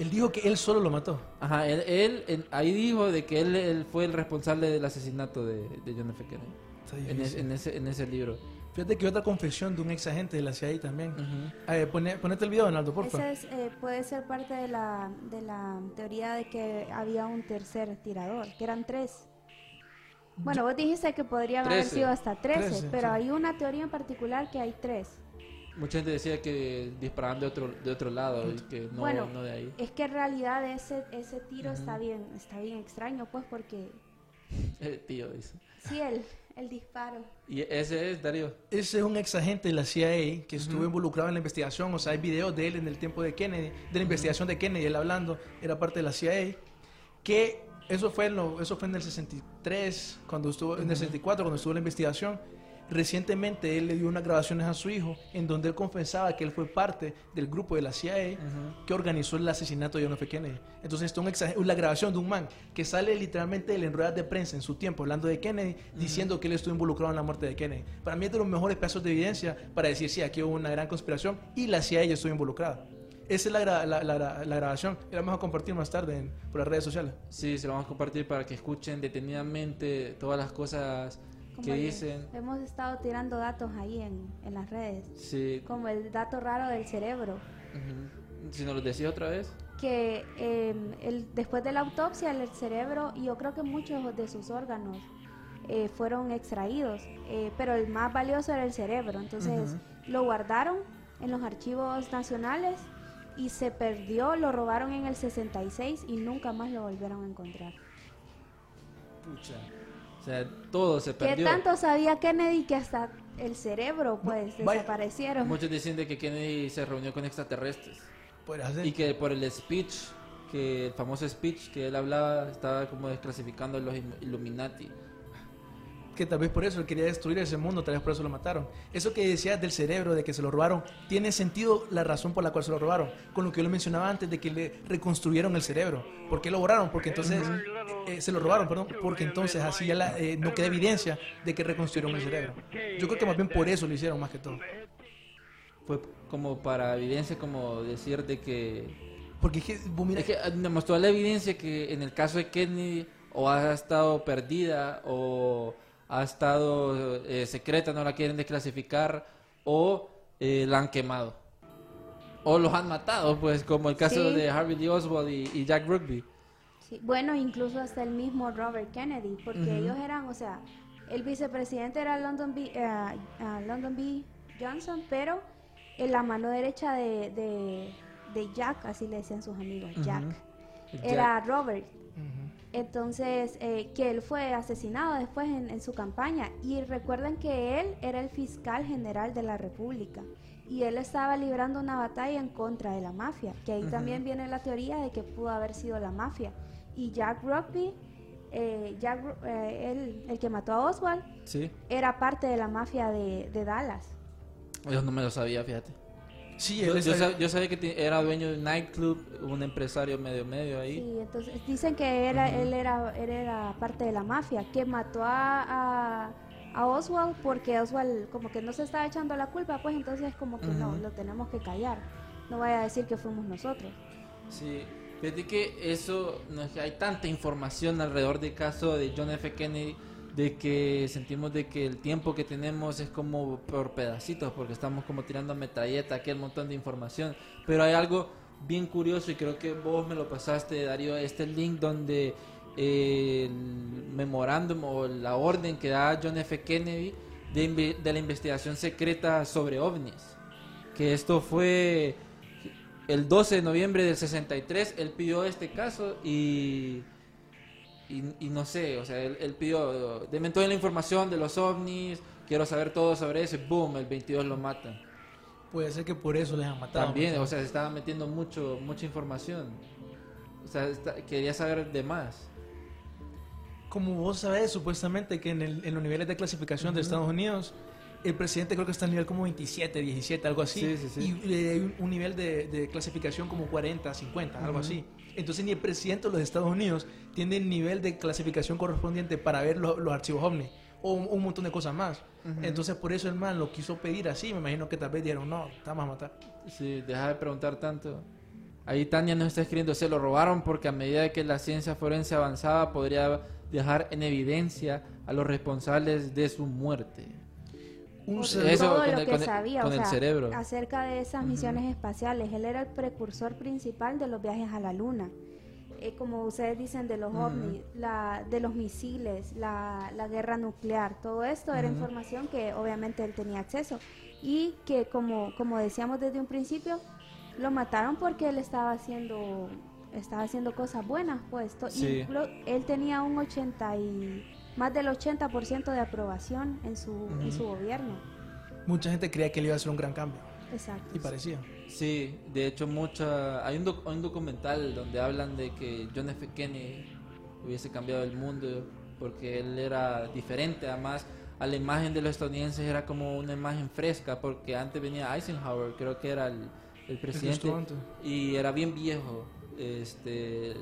Él dijo que él solo lo mató. Ajá, él, él, ahí dijo de que él, él fue el responsable del asesinato de, de John F. Kennedy. Está En, es- en ese, en ese libro. Fíjate que otra confesión de un ex agente de la CIA también. Pone- ponete el video, Donaldo, por favor. Es, eh, puede ser parte de la, de la teoría de que había un tercer tirador, que eran tres. Bueno, vos dijiste que podrían haber sido hasta 13, Trece, pero sí. hay una teoría en particular que hay tres. Mucha gente decía que disparaban de otro, de otro lado y que no, bueno, no de ahí. es que en realidad ese, ese tiro está bien está bien extraño, pues porque Eh, tío dice. sí, el, el disparo. Y ese es Darío. Ese es un ex agente de la CIA que estuvo Ujú. involucrado en la investigación. O sea, hay videos de él en el tiempo de Kennedy, de la investigación de Kennedy, él hablando, era parte de la CIA. Que eso fue en, lo- eso fue en el 63, cuando estuvo, en el 64, cuando estuvo la investigación. Recientemente él le dio unas grabaciones a su hijo en donde él confesaba que él fue parte del grupo de la CIA que organizó el asesinato de John F. Kennedy. Entonces, esto es la grabación de un man que sale literalmente en ruedas de prensa en su tiempo hablando de Kennedy, diciendo que él estuvo involucrado en la muerte de Kennedy. Para mí es de los mejores pedazos de evidencia para decir, sí, aquí hubo una gran conspiración y la CIA ya estuvo involucrada. Esa es la, gra- la- la- la grabación la vamos a compartir más tarde en- por las redes sociales. Sí, se lo vamos a compartir para que escuchen detenidamente todas las cosas que dicen. Hemos estado tirando datos ahí en, en las redes. Sí. Como el dato raro del cerebro. Si nos lo decís otra vez. Que eh, el, después de la autopsia, el cerebro y yo creo que muchos de sus órganos eh, fueron extraídos. eh, pero el más valioso era el cerebro. Entonces lo guardaron en los archivos nacionales y se perdió, lo robaron en el 66 y nunca más lo volvieron a encontrar. Pucha. O sea, todo se ¿Qué perdió. tanto sabía Kennedy que hasta el cerebro pues desaparecieron? Muchos dicen de que Kennedy se reunió con extraterrestres. Y que por el speech, que el famoso speech que él hablaba, estaba como desclasificando a los Illu- Illuminati. Que tal vez por eso él quería destruir ese mundo, tal vez por eso lo mataron. Eso que decías del cerebro, de que se lo robaron, tiene sentido la razón por la cual se lo robaron. Con lo que yo le mencionaba antes de que le reconstruyeron el cerebro. ¿Por qué lo borraron? Porque entonces eh, se lo robaron, perdón, porque entonces así ya la- eh, no queda evidencia de que reconstruyeron el cerebro. Yo creo que más bien por eso lo hicieron más que todo. Fue como para evidencia, como decir de que... Porque es que, vos mira- Es que ah, la evidencia que en el caso de Kennedy o ha estado perdida o ha estado eh, secreta, no la quieren desclasificar o eh, la han quemado. O los han matado, pues como el caso Sí. de Harvey Lee Oswald y, y Jack Rugby. Sí, Bueno, incluso hasta el mismo Robert Kennedy, porque ellos eran, o sea, el vicepresidente era London B, ah, Lyndon B. Johnson, pero en la mano derecha de, de, de Jack, así le decían sus amigos. Jack, Jack. era Robert. Entonces, eh, que él fue asesinado después en, en su campaña. Y recuerden que él era el fiscal general de la República. Y él estaba librando una batalla en contra de la mafia. Que ahí también viene la teoría de que pudo haber sido la mafia. Y Jack Rugby, eh, Jack eh, él, el que mató a Oswald, Sí, era parte de la mafia de, de Dallas. yo no me lo sabía, fíjate. Sí, Yo, él yo sab- yo sabía que era dueño de un nightclub, un empresario medio medio ahí. Sí, entonces dicen que era, Ujú. él, era, él era parte de la mafia, que mató a, a, a Oswald porque Oswald como que no se estaba echando la culpa, pues entonces como que no, Ujú. lo tenemos que callar. No vaya a decir que fuimos nosotros. Sí, fíjate que eso, no hay tanta información alrededor del caso de John F. Kennedy, de que sentimos de que el tiempo que tenemos es como por pedacitos, porque estamos como tirando metralleta, aquel montón de información. Pero hay algo bien curioso y creo que vos me lo pasaste, Darío, este link donde eh, el memorándum o la orden que da John F. Kennedy de, de la investigación secreta sobre ovnis. Que esto fue el 12 de noviembre del 63 él pidió este caso y, y, y no sé, o sea, él, él pidió, deme toda la información de los ovnis, quiero saber todo sobre eso, y boom, el 22 lo matan. Puede ser que por eso les han matado. También, o sea, se estaba metiendo mucho, mucha información. O sea, está- quería saber de más. Como vos sabés, supuestamente que en, el- en los niveles de clasificación de Estados Unidos, el presidente creo que está en nivel como 27, 17, algo así. Sí, sí, sí. Y eh, hay un, nivel de, de clasificación como 40, 50, algo así. Entonces ni el presidente de los Estados Unidos tiene el nivel de clasificación correspondiente para ver lo- los archivos OVNI. O un, un montón de cosas más. Entonces por eso el man lo quiso pedir así. Me imagino que tal vez dijeron, no, te vamos a matar. Sí, deja de preguntar tanto. Ahí Tania nos está escribiendo, se lo robaron porque a medida que la ciencia forense avanzaba podría dejar en evidencia a los responsables de su muerte. Un cerebro- Eso todo lo el- que con el- sabía, con o el sea, cerebro. acerca de esas misiones espaciales. Él era el precursor principal de los viajes a la Luna. Eh, como ustedes dicen, de los ovnis, la, de los misiles, la, la guerra nuclear, todo esto era información que obviamente él tenía acceso. Y que como, como decíamos desde un principio, lo mataron porque él estaba haciendo, estaba haciendo cosas buenas, pues. Sí. inclu- él tenía un 80 y más del 80% de aprobación en su, en su gobierno. Mucha gente creía que él iba a hacer un gran cambio. Exacto. Y parecía. Sí, de hecho mucha hay un, doc- hay un documental donde hablan de que John F. Kennedy hubiese cambiado el mundo porque él era diferente, además a la imagen de los estadounidenses era como una imagen fresca porque antes venía Eisenhower, creo que era el, el presidente antes. y era bien viejo, este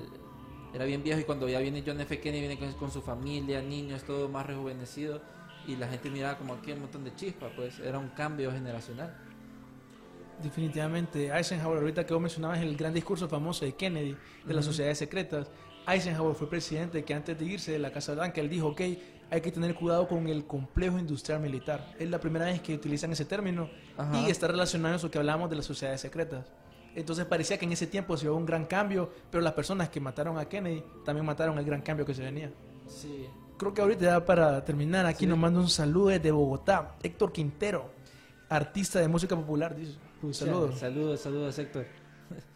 era bien viejo y cuando ya viene John F. Kennedy viene con, con su familia, niños, todo más rejuvenecido y la gente miraba como aquí un montón de chispa, pues era un cambio generacional. Definitivamente, Eisenhower, ahorita que vos mencionabas el gran discurso famoso de Kennedy, de las Ujú. sociedades secretas, Eisenhower fue presidente que antes de irse de la Casa Blanca, él dijo, ok, hay que tener cuidado con el complejo industrial militar. Es la primera vez que utilizan ese término Ajá. y está relacionado a eso que hablamos de las sociedades secretas. Entonces parecía que en ese tiempo se hubo un gran cambio, pero las personas que mataron a Kennedy también mataron el gran cambio que se venía. Sí. Creo que ahorita ya para terminar, aquí Sí. nos manda un saludo desde Bogotá, Héctor Quintero, artista de música popular, dice. Un saludo. Saludos, saludos, Héctor.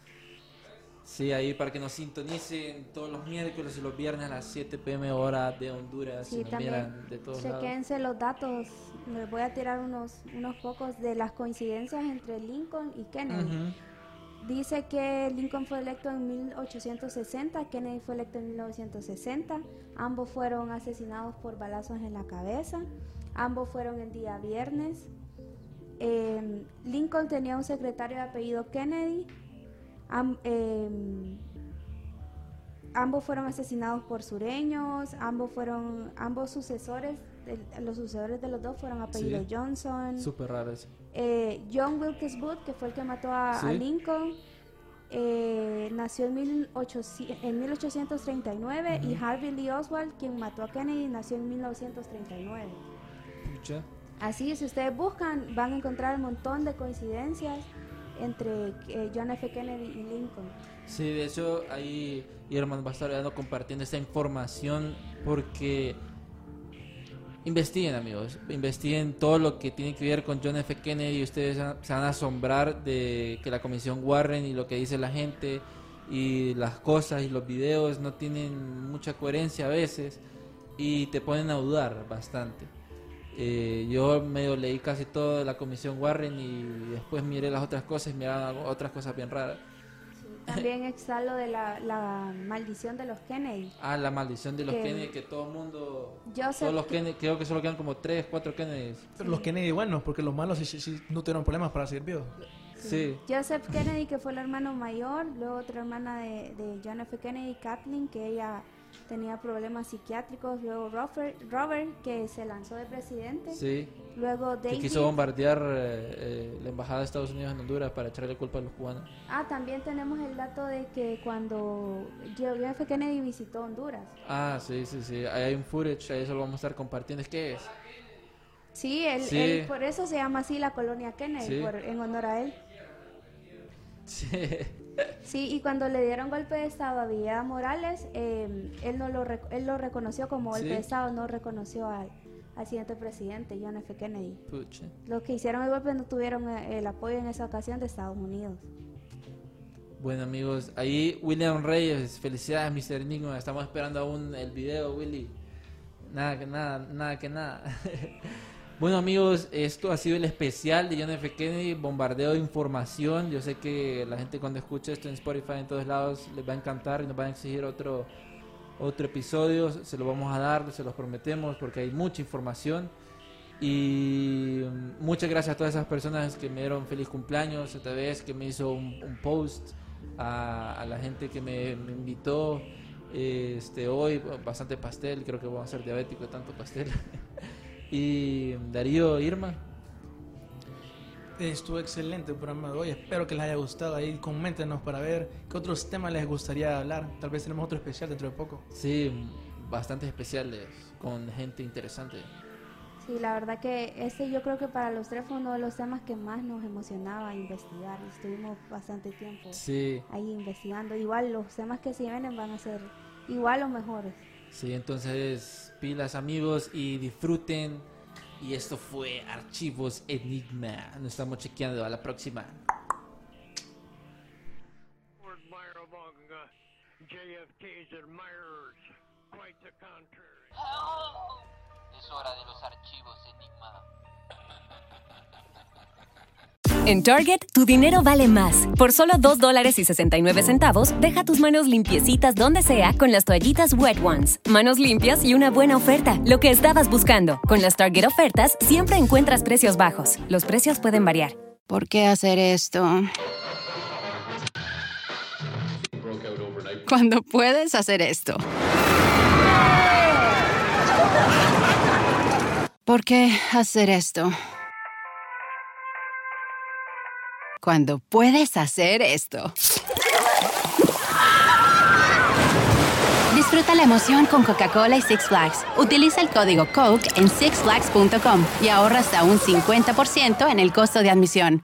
Sí, ahí para que nos sintonicen todos los miércoles y los viernes a las 7 pm hora de Honduras. Sí, nos también de todos lados. chequense los datos. Les voy a tirar unos, unos pocos de las coincidencias entre Lincoln y Kennedy. Ujú. Dice que Lincoln fue electo en 1860, Kennedy fue electo en 1960. Ambos fueron asesinados por balazos en la cabeza. Ambos fueron el día viernes. Eh, Lincoln tenía un secretario de apellido Kennedy. Am- em, ambos fueron asesinados por sureños. Ambos fueron, ambos sucesores, los sucesores de los dos fueron apellido Sí. Johnson. Súper raro eso. Eh, John Wilkes Booth, que fue el que mató a, a Sí. Lincoln, eh, nació en, 1800 en 1839 y Harvey Lee Oswald, quien mató a Kennedy, nació en 1939. Pucha. Así, si ustedes buscan, van a encontrar un montón de coincidencias entre eh, John F. Kennedy y Lincoln. Sí, de hecho ahí Irman va a estar dando, compartiendo esta información porque investiguen amigos, investiguen todo lo que tiene que ver con John F. Kennedy ustedes se van a asombrar de que la comisión Warren y lo que dice la gente y las cosas y los videos no tienen mucha coherencia a veces y te ponen a dudar bastante. Eh, yo medio leí casi todo de la comisión Warren y después miré las otras cosas y miraban otras cosas bien raras. También está lo de la, la maldición de los Kennedy. Ah, la maldición de los Que- Kennedy, que todo el mundo... Joseph todos los Ke- Kennedy, creo que solo quedan como 3, 4 Kennedys. Pero los Kennedy buenos, porque los malos sí, sí- sí no tuvieron problemas para seguir vivos. Sí. Joseph Kennedy, que fue el hermano mayor, luego otra hermana de, de John F. Kennedy, Kathleen, que ella tenía problemas psiquiátricos, luego Robert, Robert que se lanzó de presidente, Sí. luego Que David, quiso bombardear eh, eh, la embajada de Estados Unidos en Honduras para echarle culpa a los cubanos. ah, también tenemos el dato de que cuando John F. Kennedy visitó Honduras, Ah, sí, sí, sí. Ahí hay un footage, ahí eso lo vamos a estar compartiendo. ¿Es qué es? sí, él, Sí. él- por eso se llama así la colonia Kennedy, Sí. por- en honor a él. Sí. Sí, y cuando le dieron golpe de Estado a Villa Morales, eh, él, no lo él lo reconoció como golpe Sí. de Estado, no reconoció al, al siguiente presidente, John F. Kennedy. Pucha. Los que hicieron el golpe no tuvieron eh, el apoyo en esa ocasión de Estados Unidos. Bueno amigos, ahí William Reyes, felicidades Mr. Enigma, estamos esperando aún el video Willy. Nada que nada, nada que nada. bueno amigos, esto ha sido el especial de John F. Kennedy, bombardeo de información. Yo sé que la gente cuando escuche esto en Spotify en todos lados les va a encantar y nos van a exigir otro, otro episodio. Se lo vamos a dar, se los prometemos porque hay mucha información. Y muchas gracias a todas esas personas que me dieron feliz cumpleaños, esta vez que me hizo un, post, a, a la gente que me, me invitó este hoy, bastante pastel, creo que voy a ser diabético de tanto pastel. y Darío, Irma, Estuvo excelente el programa de hoy. Espero que les haya gustado. Ahí coméntenos para ver qué otros temas les gustaría hablar. Tal vez tenemos otro especial dentro de poco. sí, bastante especiales, con gente interesante. Sí, la verdad que este yo creo que para los tres fue uno de los temas que más nos emocionaba investigar. Estuvimos bastante tiempo Sí, ahí investigando. Igual los temas que se vienen van a ser igual o mejores. Sí, entonces pilas amigos y disfruten. Y esto fue Archivos Enigma. Nos estamos chequeando. A la próxima. Uh, JFK's admirers. Quite the contrary. Es hora de los archivos Enigma. En Target, tu dinero vale más. Por solo 2 dólares y 69 centavos, deja tus manos limpiecitas donde sea con las toallitas Wet Ones. Manos limpias y una buena oferta. Lo que estabas buscando. Con las Target ofertas, siempre encuentras precios bajos. Los precios pueden variar. ¿Por qué hacer esto? Cuando puedes hacer esto. ¿Por qué hacer esto? Cuando puedes hacer esto. Disfruta la emoción con Coca-Cola y Six Flags. Utiliza el código COKE en sixflags.com y ahorra hasta un 50% en el costo de admisión.